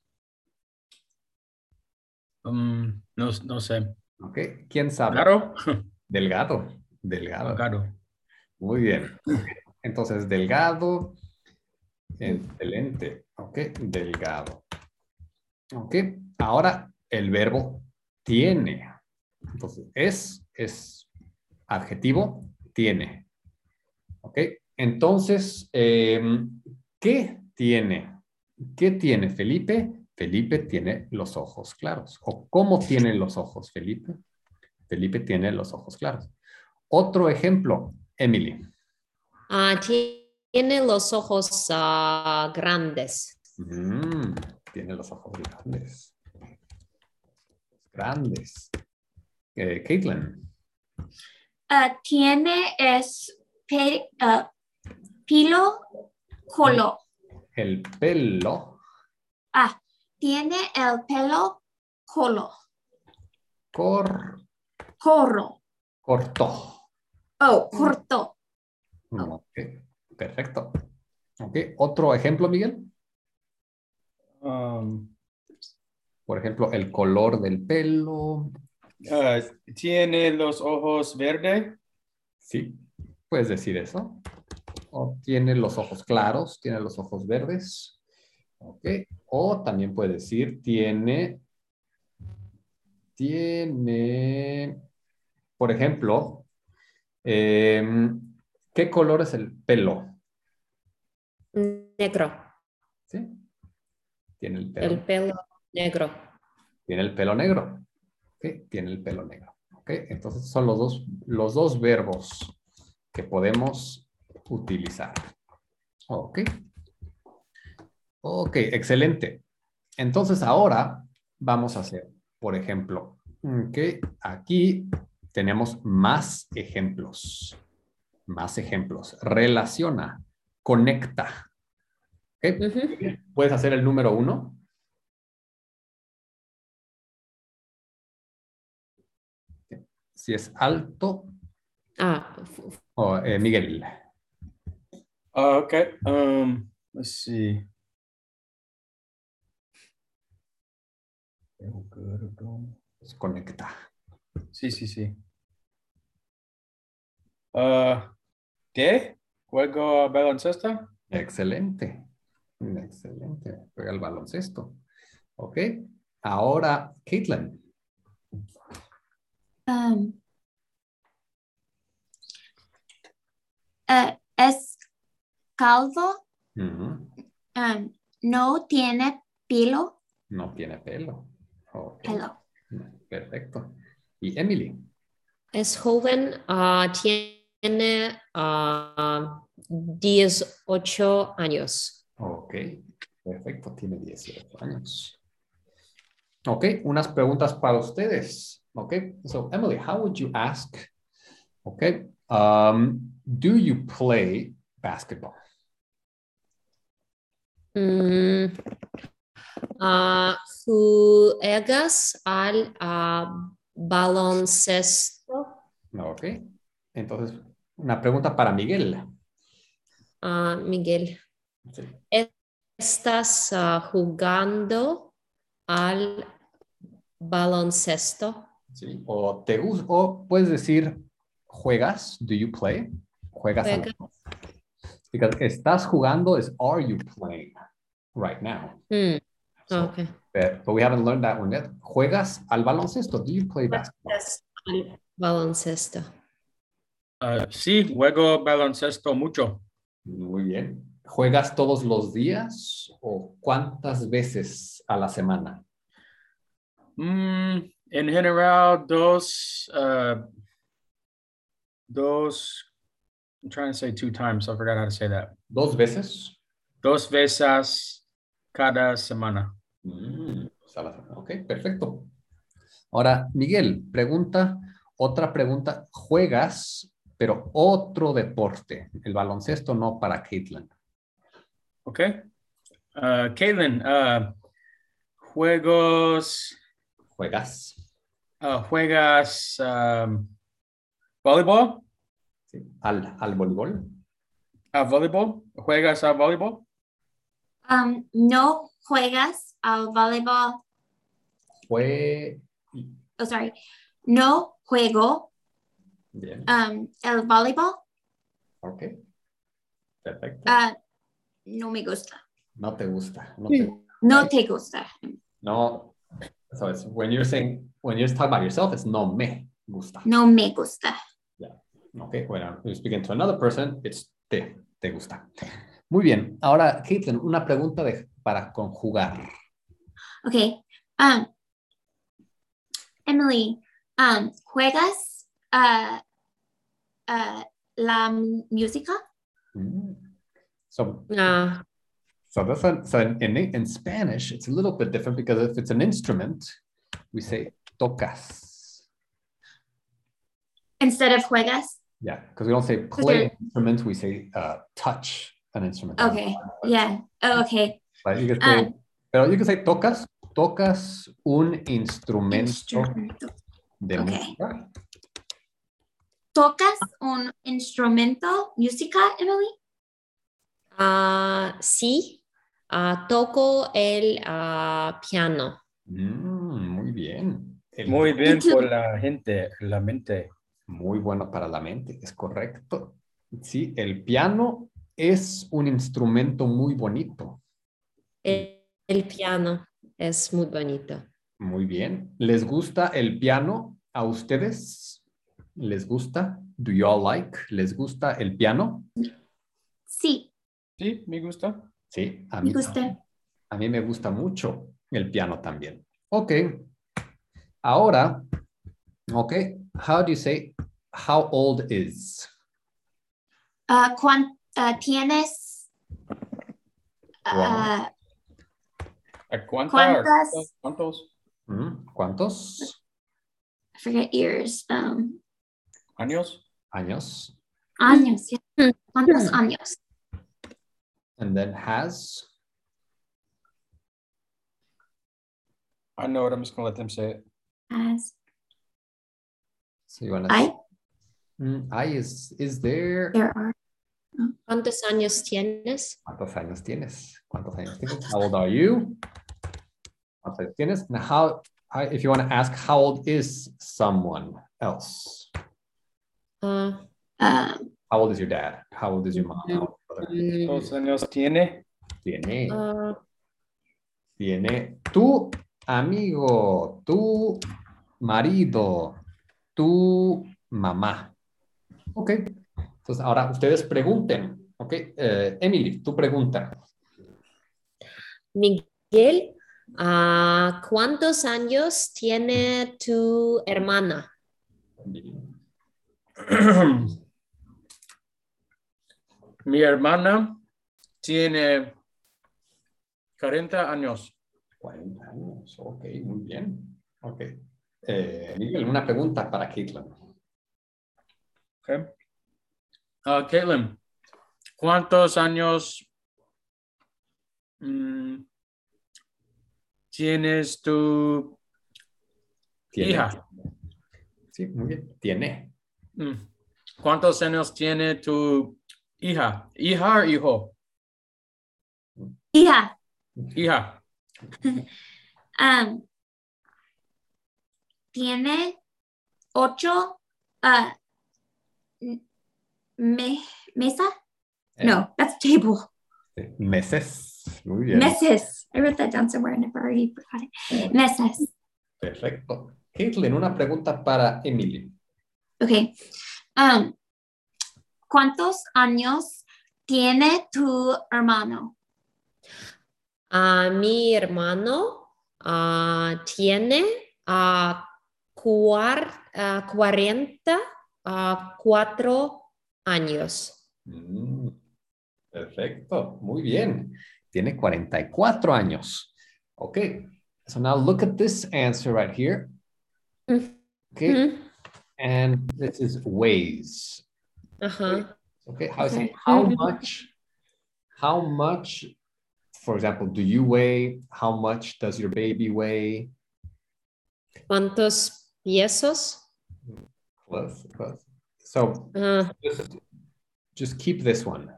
um, no, no sé. Ok, ¿quién sabe? Claro. Delgado, delgado. Claro. Muy bien. Entonces, delgado, excelente. Ok, delgado. Ok, ahora el verbo tiene. Entonces, es, es adjetivo, tiene. Ok, entonces, em, ¿qué tiene? ¿Qué tiene Felipe? Felipe tiene los ojos claros. ¿O cómo tiene los ojos Felipe? Felipe tiene los ojos claros. Otro ejemplo, Emily. Ah, tiene los ojos ah, grandes. Mm, tiene los ojos grandes. Grandes. Eh, Caitlin. Uh, tiene es pe- uh, pelo colo El pelo ah tiene el pelo colo cor, corro corto. oh corto Ok, perfecto. Ok, otro ejemplo, Miguel. Um, Por ejemplo, el color del pelo. uh, tiene los ojos verdes. Sí, puedes decir eso. O tiene los ojos claros, tiene los ojos verdes. Ok. O también puedes decir tiene, tiene, por ejemplo, em, ¿qué color es el pelo? Negro. ¿Sí? Tiene el pelo. El pelo negro. Tiene el pelo negro. Ok, Tiene el pelo negro. Ok, Entonces son los dos, los dos verbos que podemos utilizar. Ok. Ok, excelente. Entonces ahora vamos a hacer, por ejemplo, ok, aquí tenemos más ejemplos. Más ejemplos. Relaciona, conecta. Ok. ¿Puedes hacer el número uno? Si es alto, Ah, eh, Miguel. Uh, okay. Um, let's see. Conecta. Sí, sí, sí. Uh, ¿Qué? ¿Juego baloncesto? Excelente. Excelente. Juega el baloncesto. Ok. Ahora, Caitlin. Um, eh, es calvo, um, no tiene pelo, No tiene pelo. Pelo. Perfecto. Y Emily. es joven, ah, tiene ah, 18 años. Ok. Perfecto. Tiene 18 años. Ok. Unas preguntas para ustedes. Ok. So, Emily, how would you ask? Okay. Um, do you play basketball? Mm, ah, ¿Juegas al ah, baloncesto? Ok. Entonces, una pregunta para Miguel. Ah, Miguel, Sí. ¿estás ah, jugando al baloncesto? Sí. O te o puedes decir juegas, do you play? Juegas. al- Juegas. Because estás jugando is are you playing right now? Mm, So, ok. but, but we haven't learned that one yet. Juegas al baloncesto. Do you play basketball? ¿Juegas al baloncesto? Uh, sí, juego baloncesto mucho. Muy bien. ¿Juegas todos los días o cuántas veces a la semana? Mm, en general, dos, uh, dos, I'm trying to say two times, so I forgot how to say that. ¿Dos veces? Dos veces cada semana. Mm, pues. Ok, perfecto. Ahora, Miguel, pregunta, otra pregunta. ¿Juegas, pero otro deporte? El baloncesto no para Caitlin. Okay. Uh, Caitlin, uh, juegos, ¿Juegas? uh, juegas um, voleibol, Sí. ¿Al, al voleibol? a voleibol, juegas a voleibol. Um, no juegas al voleibol, Jue... oh, sorry, no juego Bien, um, el voleibol, ok. Perfecto. uh, no me gusta, No te gusta. No te no te gusta. No. So it's when you're saying, when you're talking about yourself, it's no me gusta. No me gusta. Okay, when you're speaking to another person, it's te, te gusta. Muy bien. Ahora, Caitlin, una pregunta de, para conjugar. Okay. Um, Emily, um, ¿juegas uh, uh, la mu- música? Mm. So, Ah, so, that's a- so in, in, in Spanish, it's a little bit different because if it's an instrument, we say tocas. Instead of juegas? Yeah, because we don't say play Okay. an instrument, we say uh, touch an instrument. Okay. Yeah. Oh, okay. Right? You can say, Um, pero you can say tocas, tocas un instrumento Instrumento. de Okay. música. ¿Tocas un instrumento música, Emily? ah, sí, ah, toco el ah, piano. Mm, muy bien. El- Muy bien por la gente, la mente. Muy bueno para la mente, es correcto. Sí, el piano es un instrumento muy bonito. El, el piano es muy bonito. Muy bien. ¿Les gusta el piano a ustedes? ¿Les gusta? Do you all like? ¿Les gusta el piano? Sí, Sí, me gusta. Sí, a me mí, gusta. a mí me gusta mucho el piano también. Ok. Ahora, ok, how do you say how old is? Cuán- ah, ¿Tienes ah, ¿A cuánta- ¿Cuántas? ¿Cuántos ¿Mm? ¿Cuántos I forget years. Um, años? años? años. yeah. Hmm. ¿Cuántos hmm. años? And then has. I know it. I'm just gonna let them say it. Has So you wanna I? Mm, I is is there. There are. ¿Cuántos años tienes? ¿Cuántos años tienes? ¿Cuántos años tienes? How old are you? ¿Cuántos años tienes? And how, how if you want to ask how old is someone else? Um, How old is your dad? How old is your mom? How old mm, ¿Cuántos años tiene? Tiene, ah, tiene tu amigo, tu marido, tu mamá. Ok. Entonces ahora ustedes pregunten. Ok. Eh, Emily, tu pregunta. Miguel, ¿cuántos años tiene tu hermana? Mi hermana tiene 40 años. 40 años, ok, muy bien. Ok. Eh, Miguel, una pregunta para Caitlin. Okay. Uh, Caitlin, ¿cuántos años mm, tienes tu Tiene. hija? Sí, muy bien. Tiene. Mm. ¿Cuántos años tiene tu hija? ¿Hija o hijo? hija. Hija. Um, tiene ocho uh, me, mesa? Eh, No, that's table. sí, Meses. Muy bien. Meses. I wrote that down somewhere and I've already forgot it. Meses. Perfecto. Caitlin, una pregunta para Emily. Okay. Um, ¿Cuántos años tiene tu hermano? Ah, mi hermano ah, tiene ah, cuar- ah, 44 años. Mm, perfecto. Muy bien. Tiene 44 años. Ok. So now look at this answer right here. Mm. Okay. Ujú, And this is weighs. Ajá. Okay. How is it? Okay. How Mhm. much? How much? For example, do you weigh? How much does your baby weigh? ¿Cuántos pesos? Close, close. So Ah, just, just keep this one.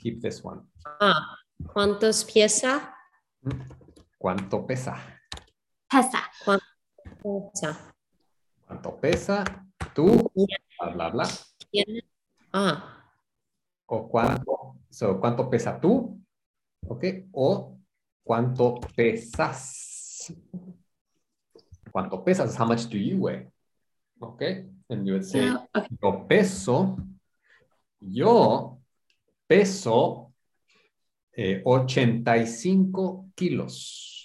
Keep this one. ah, ¿Cuántos pesa? ¿Cuánto pesa? Pesa. ¿Cuánto pesa? Tú, bla, bla, bla. Tiene- Ah, O cuánto, so, ¿cuánto pesa tú? ¿Ok? O cuánto pesas. ¿Cuánto pesas? How much do you weigh? ¿Ok? And you would say, Oh, okay. yo peso, yo peso eh, 85 kilos.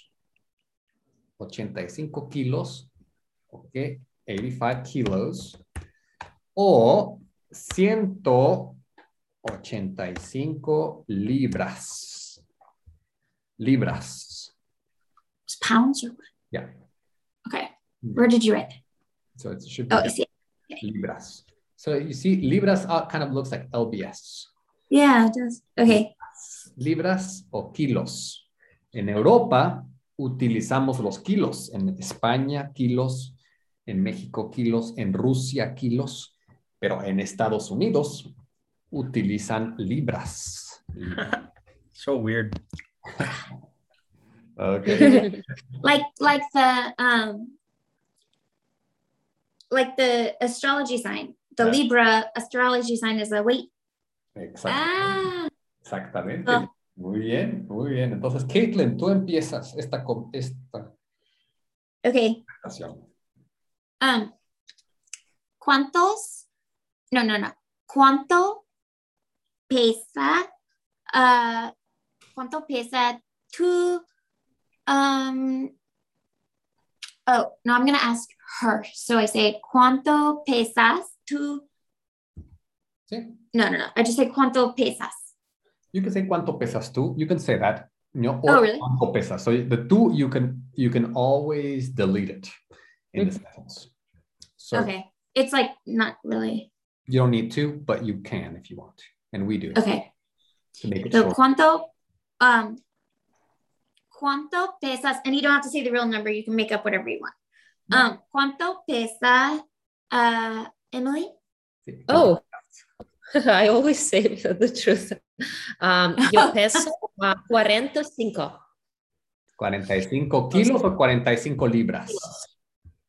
85 kilos, ok, 85 kilos, o 185 libras. Libras, It's pounds or what? yeah. Okay. Where did you write that? So it should be Oh, I see. libras. So you see, libras are, kind of looks like LBS. Yeah, it does. Okay. libras o kilos. En Europa utilizamos los kilos, en España kilos, en México kilos, en Rusia kilos, pero en Estados Unidos utilizan libras. So weird. Ok. like like the um like the astrology sign. The Yeah. Libra astrology sign is a weight. Exacto. Ah, Exactamente. Ah. Muy bien, muy bien. Entonces, Caitlin, tú empiezas esta, con- esta okay. presentación. Um, ¿cuántos? No, no, no. ¿Cuánto pesa? Uh, ¿cuánto pesa tu? Um, oh, no, I'm gonna ask her. So I say, ¿cuánto pesas tú? ¿Sí? No, no, no. I just say, ¿cuánto pesas? You can say cuánto pesas tú. You can say that. No, Oh, or really? cuánto pesas. So the tú, you can you can always delete it in the sentence. So Okay. It's like not really. you don't need to, but you can if you want. And we do Okay. to make it So short. ¿cuánto? Um, ¿Cuánto pesas? And you don't have to say the real number. You can make up whatever you want. Um, ¿cuánto pesa uh, Emily? Oh, I always say the truth. Um, yo peso uh, 45 45 kilos o 45 libras.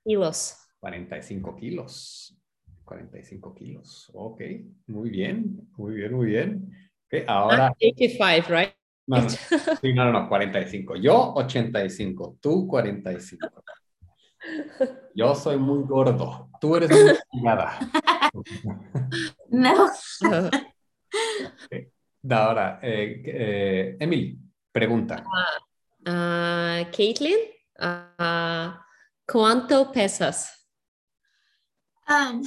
kilos. 45 kilos. 45 kilos. Ok, muy bien, muy bien, muy bien. Ahora, Not 85, right? no, no, sí, no, no, no, 45. Yo 85, tú 45. Yo soy muy gordo, tú eres muy delgada. No. Uh, Ahora, eh, eh, Emily, pregunta. uh, Caitlin, uh, ¿cuánto pesas? Um,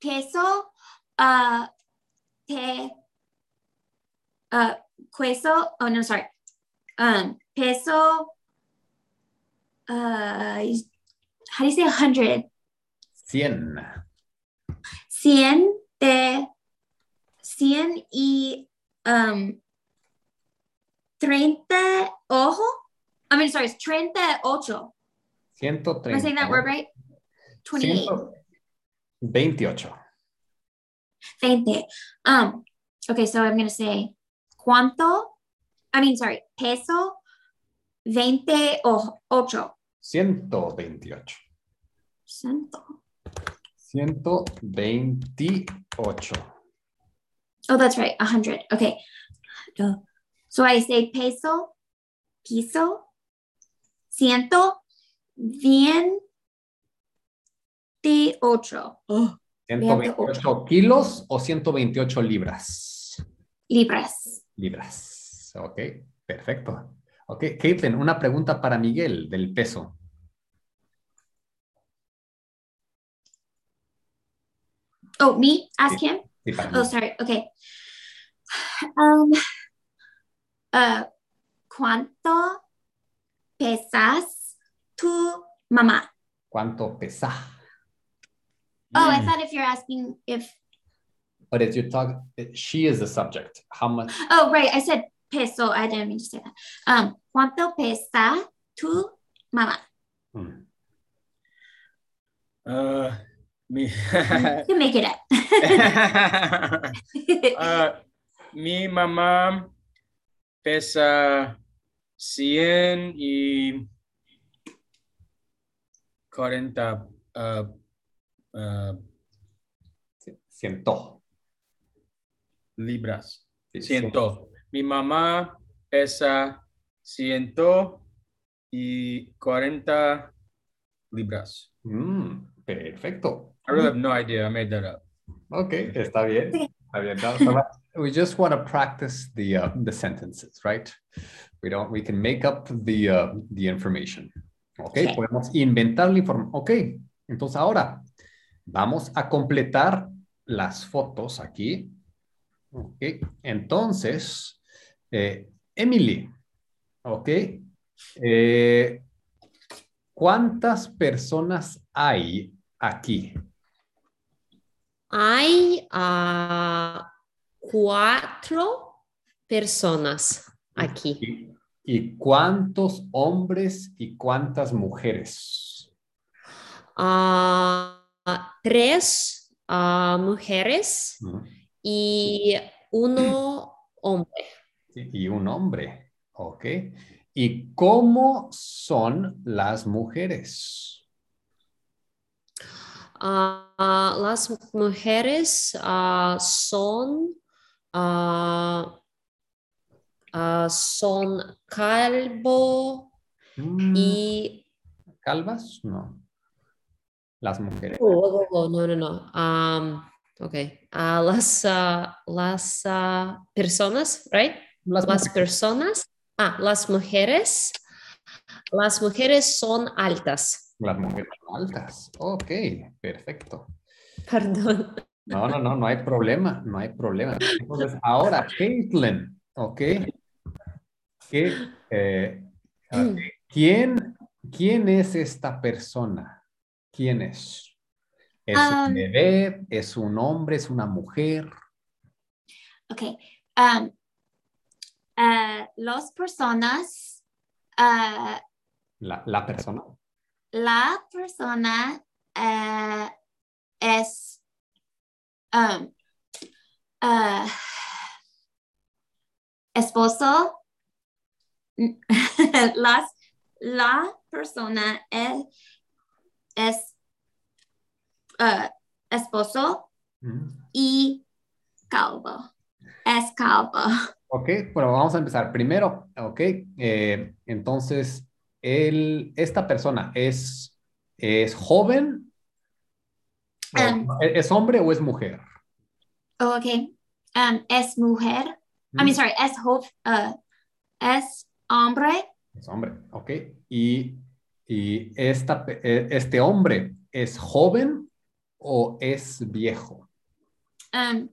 peso, uh, pe, uh, queso, oh no, sorry. Um, peso, uh, how do you say a hundred? 100. Cien de, cien y, um, treinta ojo? I mean, sorry, it's treinta ocho. 130. Am I saying that word right? Twenty-eight. 28. Veinte. Um, okay, so I'm gonna say cuánto, I mean, sorry, peso veinte o ocho. 128. Cento. 128. Oh, that's right, a hundred. Okay. Duh. So I say peso, piso, ciento, veinte ocho. Oh, 128 kilos o 128 libras. libras. Libras. Ok, perfecto. Ok, Caitlin, una pregunta para Miguel del peso. Oh, me? Ask him? Sí, Oh, sorry. Okay. Um, uh, ¿cuánto pesas tu mamá? ¿Cuánto pesa? Oh, Mm. I thought if you're asking if. But if you talk, she is the subject. How much? Oh, right. I said peso. I didn't mean to say that. Um, ¿cuánto pesa tu mamá? Mm. Uh, mi, You make it up. uh, mi mamá pesa 100 y 40 uh, uh, Ciento. libras. Sí, Ciento. Mi mamá pesa 100 y 40 libras. Mm, perfecto. I really have no idea. I made that up. Ok, está bien. Está bien. No, so that- we just want to practice the uh, the sentences, right? We don't. We can make up the uh, the information. Ok, Okay. podemos inventar la información. Ok, entonces ahora vamos a completar las fotos aquí. Ok, entonces, eh, Emily, ok, eh, ¿cuántas personas hay aquí? Hay uh, cuatro personas aquí. ¿Y, y cuántos hombres y cuántas mujeres? Uh, tres uh, mujeres y uno hombre. Y un hombre, ¿ok? ¿Y cómo son las mujeres? Ah, las mujeres ah, son, ah, son calvo Mm, y... ¿Calvas? No. Las mujeres. Oh, oh, oh, no, no, no. Um, ok. Las, las personas, right? Las personas. Ah, las mujeres. Las mujeres son altas. Las mujeres altas. Ok, perfecto. Perdón. No, no, no, no hay problema, no hay problema. Entonces, ahora, Caitlin, ¿ok? ¿Qué, eh, ok, ¿Quién, ¿Quién es esta persona? ¿Quién es? ¿Es Um, un bebé? ¿Es un hombre? ¿Es una mujer? Okay. Um, uh, las personas, uh, La, la persona. la persona uh, es um, esposo. Las, la persona es, es uh, esposo Mm. y calvo. Es calvo. Ok, bueno, vamos a empezar. Primero, ok, eh, entonces, él, esta persona es, es joven, Um, ¿es hombre o es mujer? Okay. Um, es mujer. I Mm, mean, sorry, es uh, es hombre. Es hombre, ok. Y, y esta, eh, este hombre es joven o es viejo? Um,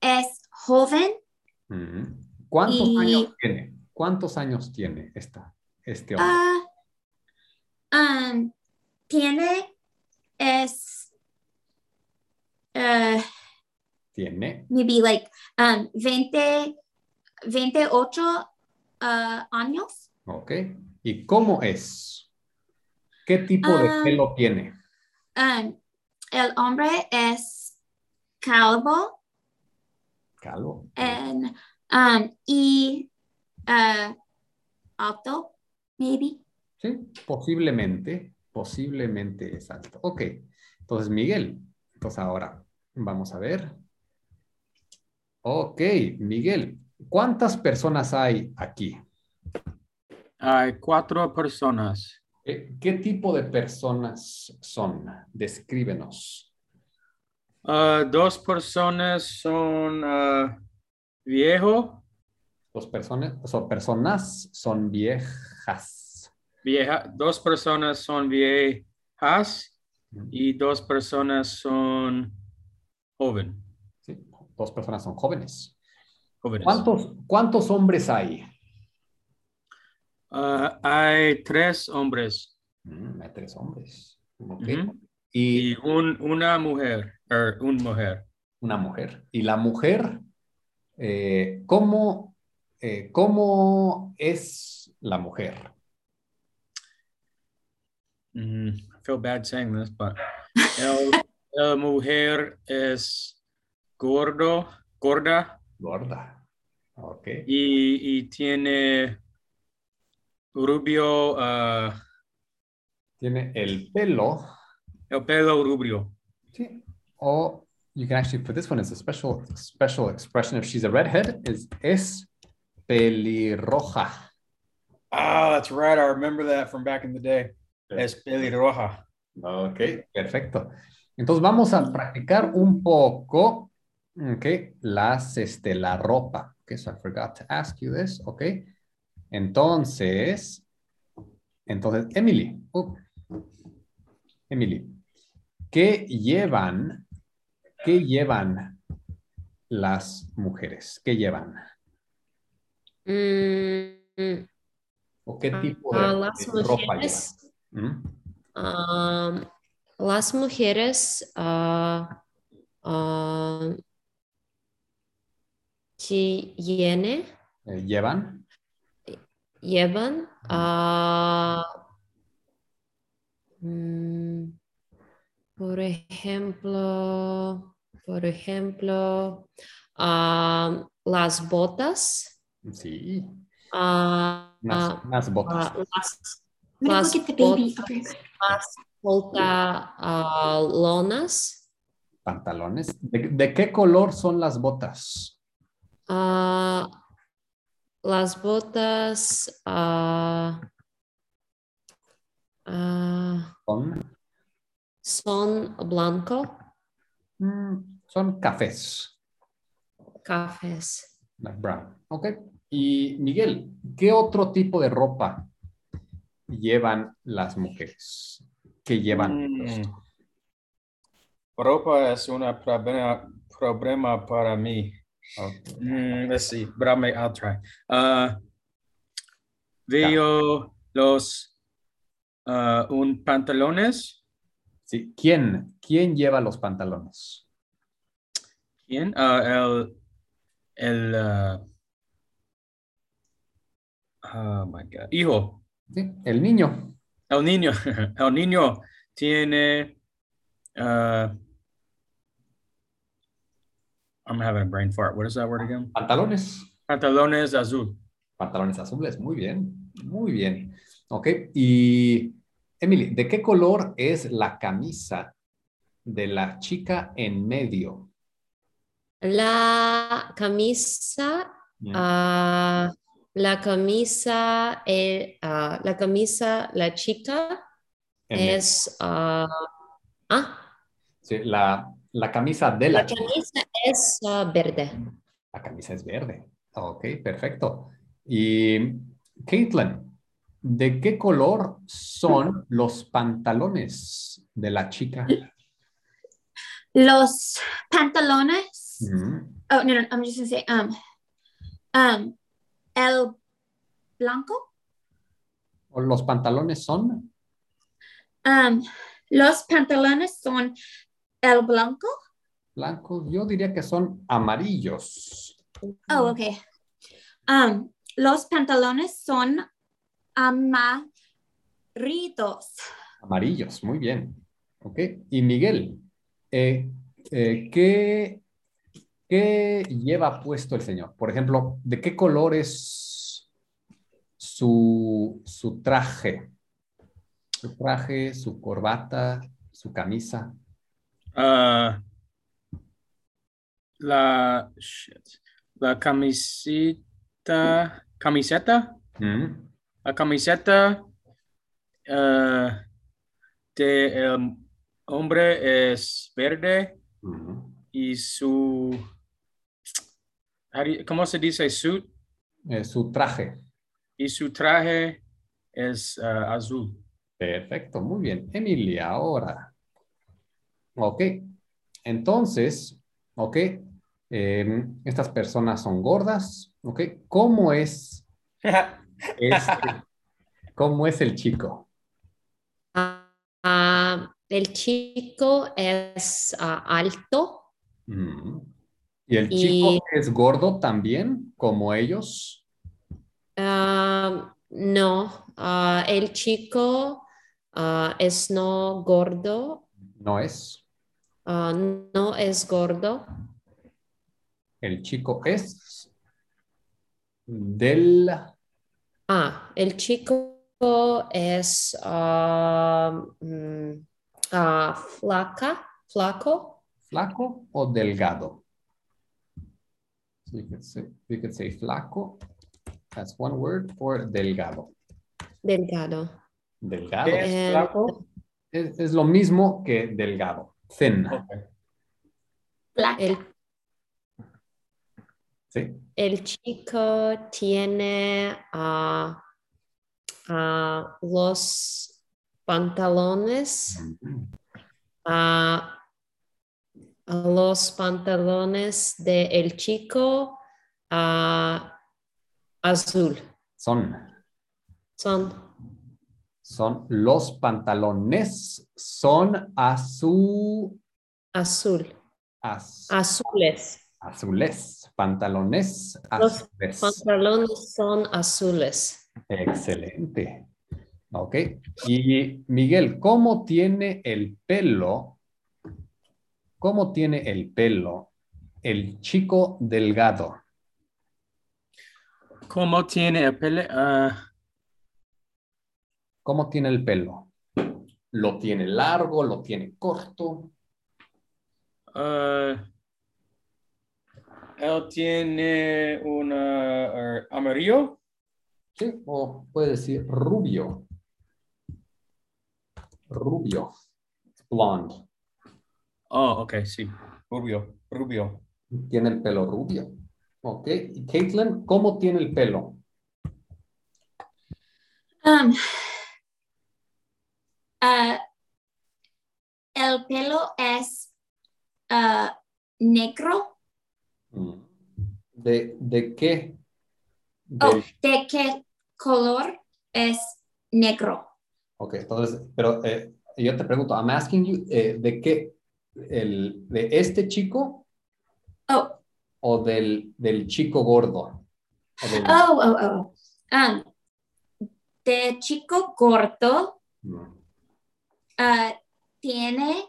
es joven. ¿Cuántos Y- años tiene? ¿Cuántos años tiene esta, este hombre? ah, um, tiene es uh, Tiene, maybe like um, 20, 28 uh, años. ok. ¿Y cómo es? ¿Qué tipo de Ah. pelo tiene? Um, el hombre es calvo Calvo. and, um, y uh, alto, maybe. Sí, posiblemente, posiblemente es alto. Ok, entonces Miguel, entonces ahora vamos a ver. Ok, Miguel, ¿cuántas personas hay aquí? Hay cuatro personas. ¿Qué, qué tipo de personas son? Descríbenos. Ah, dos personas son ah, viejo, Dos personas, son personas, son viejas. vieja, dos personas son viejas y dos personas son joven, Sí, dos personas son jóvenes. jóvenes. ¿Cuántos, cuántos hombres hay? Ah, hay tres hombres Mm, hay tres hombres. Y y un, una mujer, er, un mujer. una mujer. Y la mujer, eh, ¿cómo, eh, ¿cómo es la mujer? Mm, I feel bad saying this, but el, el mujer es gordo, gorda Gorda. Ok. y, y tiene rubio, ah, Tiene el pelo. Pelo rubio. Sí. O you can actually put this one as a special, special expression if she's a redhead, is es pelirroja. Ah, that's right. I remember that from back in the day. Es pelirroja. Ok, perfecto. Entonces vamos a practicar un poco, ok, las, este, la ropa. Ok, so I forgot to ask you this, ok. Entonces, entonces, Emily, oh, Emily, ¿qué llevan, qué llevan las mujeres? ¿Qué llevan? Mm, ¿O qué tipo de, ah, las de ropa llevan? mujeres, ¿Mm? ah, las mujeres ah, ah, que llene- Eh, ¿Llevan? llevan ah, mm, por ejemplo, por ejemplo, ah, las botas, Sí. ah, ah, unas botas. ah, las, las botas, back. las pantalones. pantalones. ¿De, de qué color son las botas? las botas. Son, son blanco, mm, son cafés. cafés. like brown. Ok. Y Miguel, ¿qué otro tipo de ropa llevan las mujeres? ¿Qué llevan? Mm. Ropa es un problema, problema para mí. Mm, let's see, but I'll make, I'll try. Uh, veo los uh, un pantalones. Sí. ¿Quién? ¿Quién lleva los pantalones? ¿Quién? Uh, el el uh, oh my God, hijo, Sí, El niño. el niño, el niño tiene. Uh, I'm having a brain fart. What is that word again? Pantalones. Pantalones azul. Pantalones azules. Muy bien. Muy bien. Ok. Y Emily, ¿de qué color es la camisa de la chica en medio? La camisa, ah, la camisa, eh, ah, la camisa, la chica En es, ah, ah, Sí, la, la camisa de la, la chica. camisa es ah, verde. La camisa es verde. Ok, perfecto. Y Caitlin, ¿de qué color son los pantalones de la chica? Los pantalones. Oh, no, no, I'm just gonna say, um, um, el blanco. ¿O ¿Los pantalones son? Um, los pantalones son el blanco. blancos, yo diría que son amarillos. Oh, okay. Um, los pantalones son amarillos. Amarillos, muy bien. Ok. Y Miguel, eh, eh, ¿qué, qué lleva puesto el señor? Por ejemplo, ¿de qué color es su, su traje? Su traje, su corbata, su camisa. Uh, la shit. La camiseta, camiseta, Mm, la camiseta uh, de el hombre es verde y su, ¿cómo se dice suit? Eh, su traje. Y su traje es uh, azul. Perfecto, muy bien. Emilia, ahora. Ok. Entonces, ok. eh, estas personas son gordas. Ok. ¿Cómo es, este- cómo es el chico? Ah, el chico es ah, alto. Mm. ¿Y el Y- chico es gordo también, como ellos? Ah, no, el chico es no gordo, No es. no es gordo. El chico es del Ah, el chico es mm, ah, flaca, flaco. flaco o delgado. So you could say, you could say flaco as one word or delgado. Delgado. Delgado. ¿Qué es Eh, flaco? Es, es lo mismo que delgado. Thin. Black. El, ¿sí? el chico tiene ah, los pantalones, ah, los pantalones del chico ah, azul. Son, Son son los pantalones son azul, azul, az- azules. Azules. Pantalones Los azules. pantalones son azules. Excelente. Ok. Y Miguel, ¿cómo tiene el pelo? ¿Cómo tiene el pelo el chico delgado? ¿Cómo tiene el pelo? Ah, ¿Cómo tiene el pelo? ¿Lo tiene largo? ¿Lo tiene corto? ah, él tiene una ah, amarillo. Sí, o puede decir rubio. Rubio. Blonde. Oh, ok, sí. Rubio, rubio. Tiene el pelo rubio. Ok. ¿Y Caitlin, cómo tiene el pelo? Um, ah, el pelo es ah, negro. Mm. ¿De, de qué? Oh, ¿de qué color es negro? Ok, entonces, pero eh, yo te pregunto, I'm asking you, eh, ¿de qué? El, ¿De este chico Oh, o del, del chico gordo? Del- oh, oh, oh. Um, de chico corto Mm, ah, tiene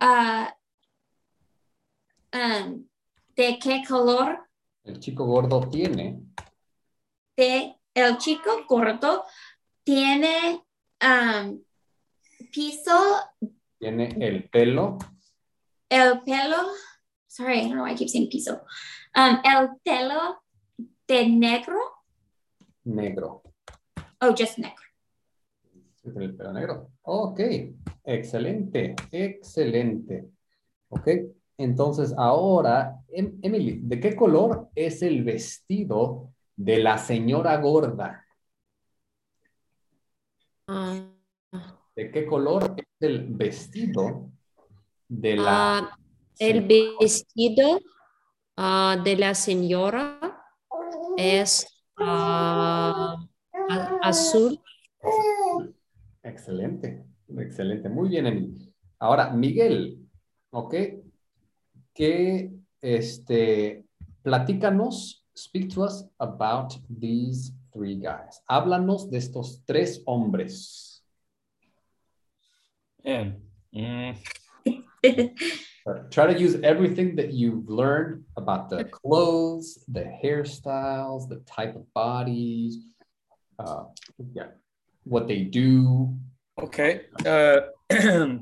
ah, um, de qué color El chico gordo tiene, de el chico corto tiene um, piso tiene el pelo, el pelo sorry I don't know why I keep saying piso. Um, el pelo de negro. Negro. oh just negro. El pelo negro. Ok, excelente, excelente. Ok, entonces ahora, Em- Emily, ¿de qué color es el vestido de la señora gorda? Ah, ¿De qué color es el vestido de la... ah, el vestido ah, de la señora es azul. Excelente, excelente. Muy bien, Emily. Ahora, Miguel, ¿ok? Que, este, platícanos, speak to us about these three guys. Háblanos de estos tres hombres. And, mm, Try to use everything that you've learned about the clothes, the hairstyles, the type of bodies, uh, yeah, what they do. ok. ah,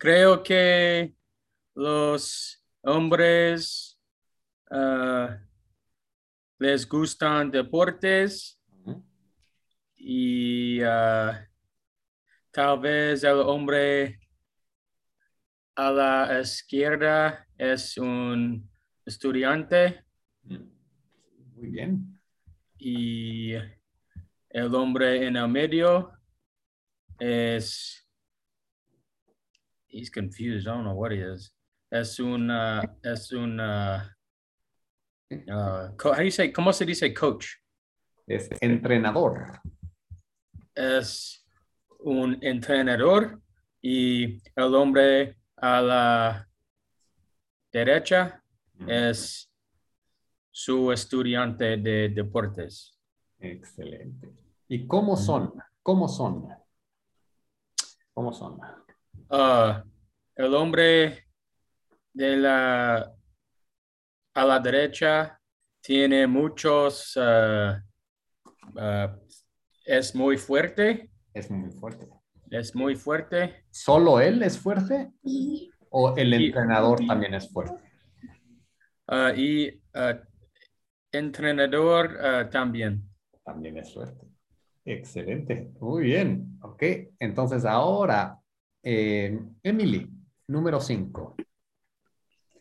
creo que los hombres ah, les gustan deportes y ah, tal vez el hombre a la izquierda es un estudiante Mm. Muy bien. y el hombre en el medio es he's confused I don't know what he is es una es una uh, co- how do you say cómo se dice coach Es entrenador. es un entrenador y el hombre a la derecha es su estudiante de deportes Excelente. ¿Y cómo son? ¿Cómo son? ¿Cómo son? Ah, el hombre de la a la derecha tiene muchos ah, ah, es muy fuerte Es muy fuerte. es muy fuerte ¿Solo él es fuerte o el Y- entrenador también es fuerte? ah, y entrenador también También es fuerte. Excelente. Muy bien. Ok. Entonces ahora, eh, Emily, número cinco.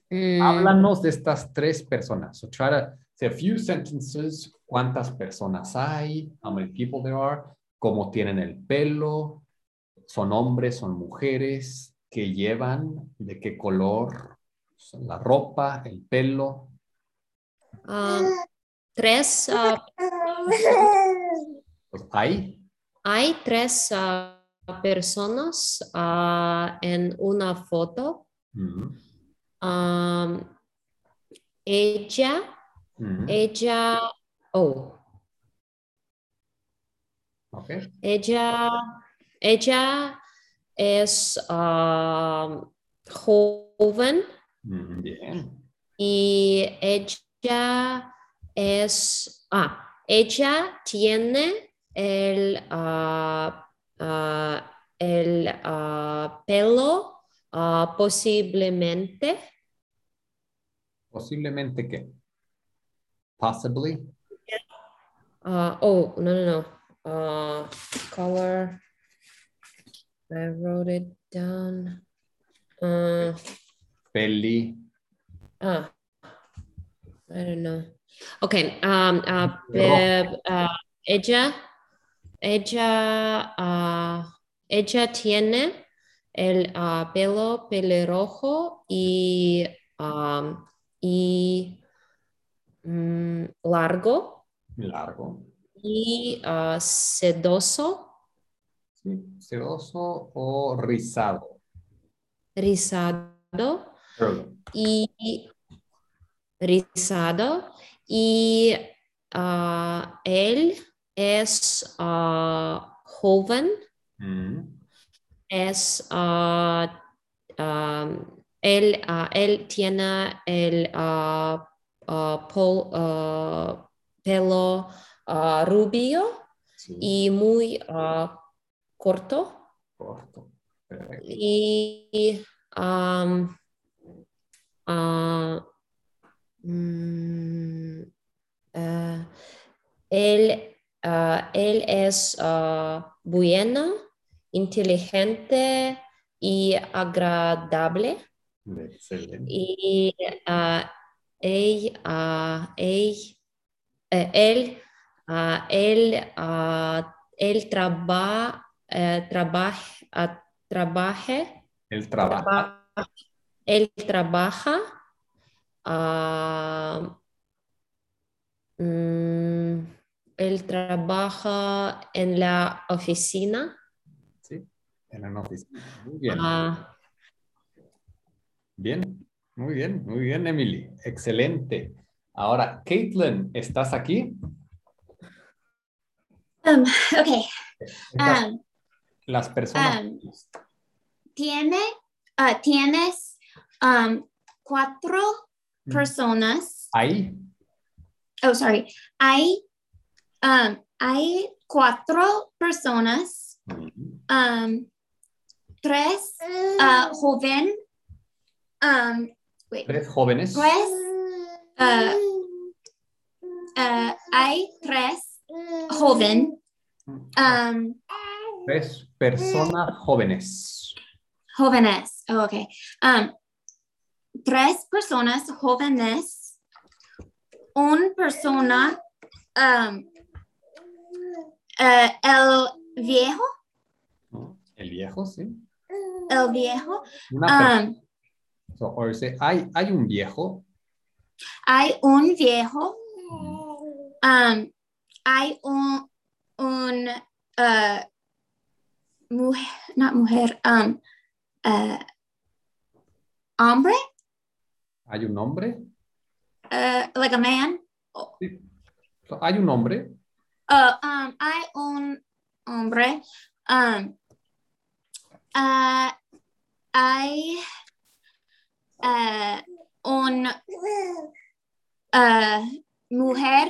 Mm, Háblanos de estas tres personas. So try to say a few sentences. ¿Cuántas personas hay? How many people there are? ¿Cómo tienen el pelo? ¿Son hombres? ¿Son mujeres? ¿Qué llevan? ¿De qué color? La ropa, el pelo. ah, tres, ah, Pues hay. hay tres ah, personas ah, en una foto. Ujú, Ella, ujú, ella, oh, ok. ella, ella es am, joven Mm, Bien. y ella es, ah, ella tiene el, ah, el ah, pelo ah, posiblemente. Posiblemente que. Possibly. ah, oh, no, no, no. ah, color. I wrote it down. Ah, Peli. ah, I don't know. Okay. Um, pe- ah, ella, ella, ah, ella tiene el ah, pelo pelirrojo y, um, y mm, largo Largo. y ah, sedoso, Sí. Sedoso o rizado. rizado Perdón. y rizado y ah, él es joven, Mm. Es am, él, ah, él tiene el pol- pelo rubio Sí. y muy corto. Y ah, mm, él, él es bueno, inteligente y agradable. Excelente. Y ah, él, ah, él, eh, él, él, él traba- eh, trabaja, ah, trabaje, El trabajo. traba- él trabaja mm, él trabaja en la oficina. Una oficina. Muy bien. ah, Bien. Muy bien. Muy bien, Emily. Excelente. Ahora, Caitlin, ¿estás aquí? Um, okay. Estas- Um, las personas. um, tiene, uh, tienes um, cuatro Mm. personas. ahí. Oh, sorry. Hay, um, hay cuatro personas. Tres uh, joven. Um, wait. Tres jóvenes. Tres. Uh, uh, hay tres joven. Um, Tres personas jóvenes. jóvenes. Oh, okay. Um, tres personas jóvenes. Un persona. Um, uh, el viejo. El viejo, sí. El viejo. Una. Um, So, or say, hay, hay un viejo. hay un viejo. Um, hay un, un uh, mujer, not mujer, um, uh, hombre, Hay un hombre. uh, like a man. Sí. So, hay un hombre. Uh, um, hay un hombre. Um, uh, hay uh, un uh, mujer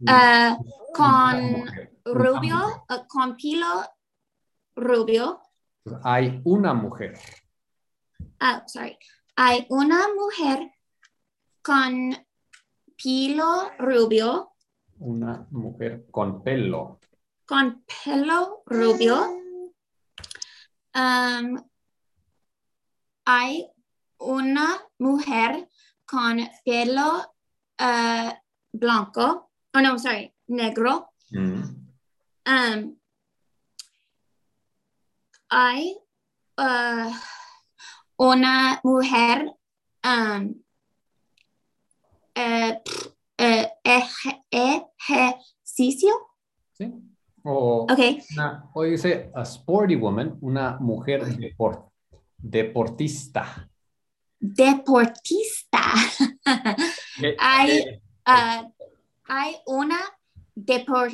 uh, con rubio, con pelo rubio. Hay una mujer. Ah, sorry. Hay una mujer con pelo rubio, Una mujer con pelo. con pelo rubio. Um, hay una mujer con pelo uh, blanco. Oh, no, sorry, negro. Mm. Um, hay uh, una mujer um, eh, eh, ej- ejercicio. ¿Sí? O, Okay. una- o dice a sporty woman, una mujer depor- deportista. Deportista. Eh, hay, eh, uh, hay una depor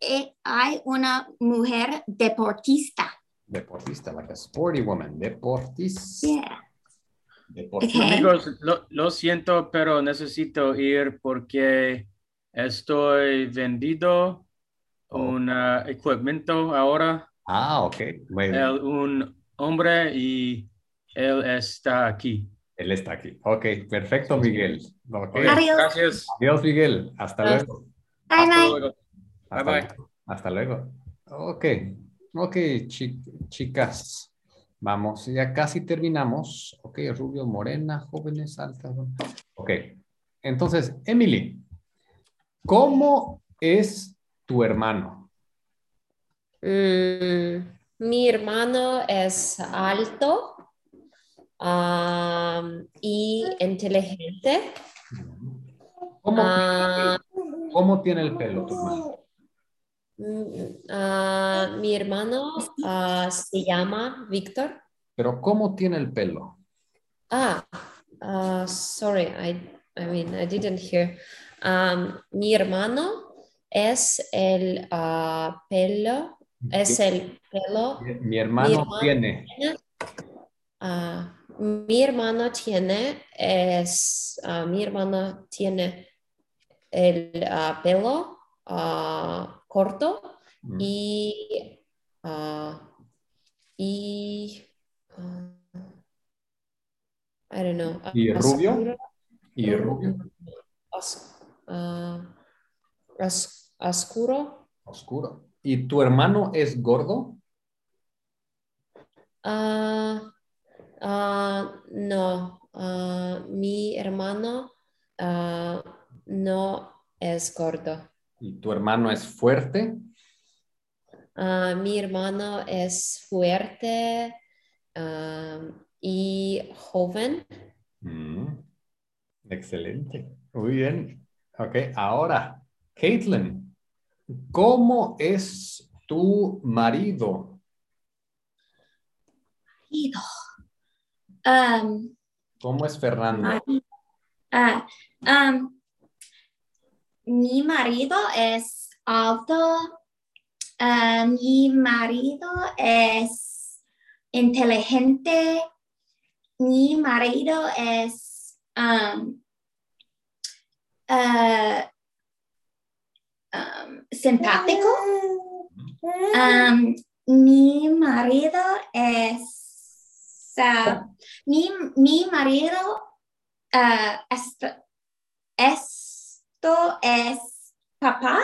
eh, hay una mujer deportista. deportista, like a sporty woman. Deportista. Yeah. Amigos, lo, lo siento, pero necesito ir porque estoy vendido. Un ah, equipamiento ahora. Ah, ok. Muy bien. El- un hombre y él está aquí. Él está aquí. Ok, perfecto, Miguel. Ok. Adiós. Gracias. Adiós, Miguel. Hasta Adiós. luego. Bye Hasta bye. luego. Hasta Bye, bye. luego. Hasta luego. Ok, ok, chi- chicas. Vamos, ya casi terminamos. Ok, rubio, morena, jóvenes, altas. Ok, entonces, Emily, ¿cómo es tu hermano? Mm, mi hermano es alto y inteligente. ¿Cómo, Ah, cómo tiene el pelo tu hermano? mm, ah, mi hermano ah, se llama Víctor. Pero ¿cómo tiene el pelo? Ah, ah, sorry, I, I mean, I didn't hear. Um, mi hermano es el ah, pelo, es el pelo. Mi hermano, Mi hermano. tiene. ah, mi hermano tiene es ah, mi hermano tiene el pelo corto Mm, y y I don't know. ¿Y rubio? ¿Y rubio? Os- os- oscuro. Oscuro. ¿Y tu hermano es gordo? Ah, ah, no, ah, mi hermano no es gordo. ¿Y tu hermano es fuerte? Mi hermano es fuerte y joven. Mm, excelente. Muy bien. Ok, ahora, Caitlin, ¿cómo es tu marido? Marido. Um, ¿Cómo es Fernando? Ah, um, mi marido es alto. Ah, mi marido es inteligente. Mi marido es um, um, simpático. Um, mi marido es mi, mi marido ah, esto, esto es papá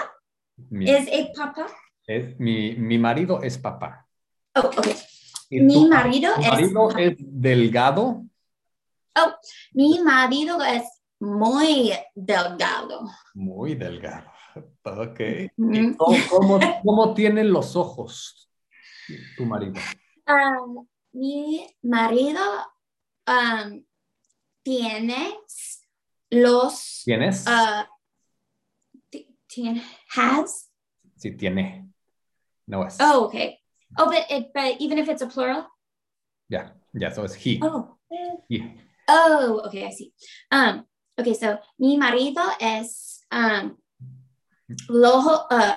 Mi, es el papá es- mi, mi marido es papá. oh okay ¿Y mi tu- marido tu es marido papá. es delgado? mi marido es muy delgado Muy delgado. Ok. ¿Y cómo, cómo, cómo tienen los ojos tu marido? Ah, mi marido um, tiene los ¿Tienes? ti- tiene has Sí, tiene. No es. Oh, okay. Oh, but it, but even if it's a plural. Ya, ya, so es he. Oh. He. Oh, okay, I see. Um, okay, so mi marido es um los uh,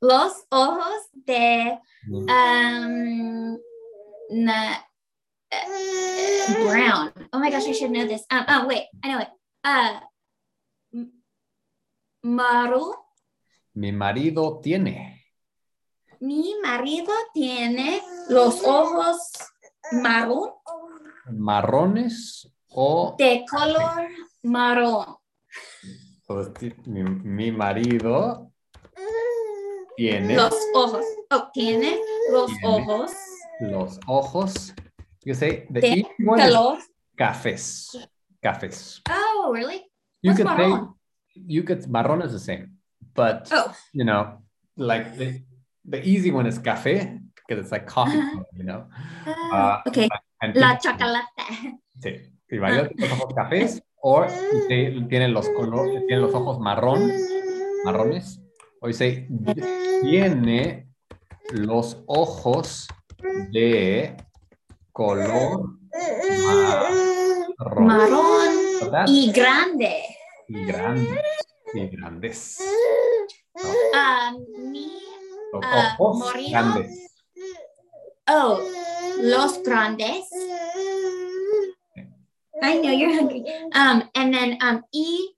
los ojos de um na, uh, brown. Oh my gosh, I should know this. Um, oh wait, I know it. Uh, maru. Mi marido tiene. Mi marido tiene los ojos marrón marrones o de color marrón. Pues, ti- mi, mi marido tiene Los ojos. Oh, tiene los Tiene. ojos los ojos. You say the De easy one is color. cafés. Cafés. Oh, really? You What's could say you could marrón is the same, but Oh, you know, like the the easy one is café because it's like coffee, Uh-huh. you know. ah, Uh, okay. La chocolate. Sí. Y tiene los ojos cafés o te- tiene los colores, tiene los ojos marrón, marrones. O dice, tiene los ojos de color marrón. Marrón y grande. Y grandes. Y grandes. Ah, mi, Los Ah, ojos marido. grandes. oh, los grandes. I know you're hungry. Um, and then um, y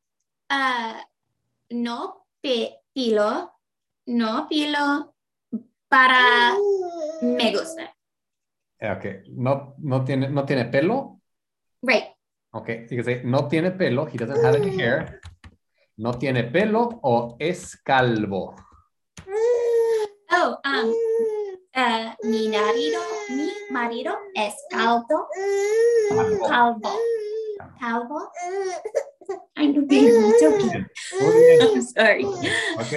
uh, no pe pilo, no pilo para me gusta. Eh, Ok, no, no, tiene, no tiene pelo. Right. Ok, you can say, no tiene pelo. He doesn't have any hair. No tiene pelo o es calvo. Oh, um, uh, mi marido, mi marido es calvo, calvo, calvo. It's okay. Muy bien. I'm sorry. Ok.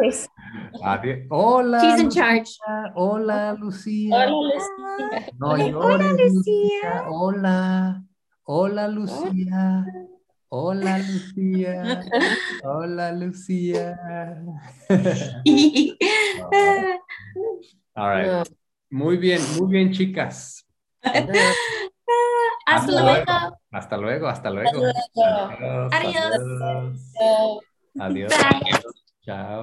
Luis. Adiós. Hola. She's in charge. Hola, Lucía. Hola, Lucía. No Hola, llores, Lucía. Lucía. Hola. Hola, Lucía. Hola, Lucía. Hola, Lucía. All right. Muy bien, muy bien, chicas. Hasta luego. Hasta luego, hasta luego. Adiós. Adiós. Chao.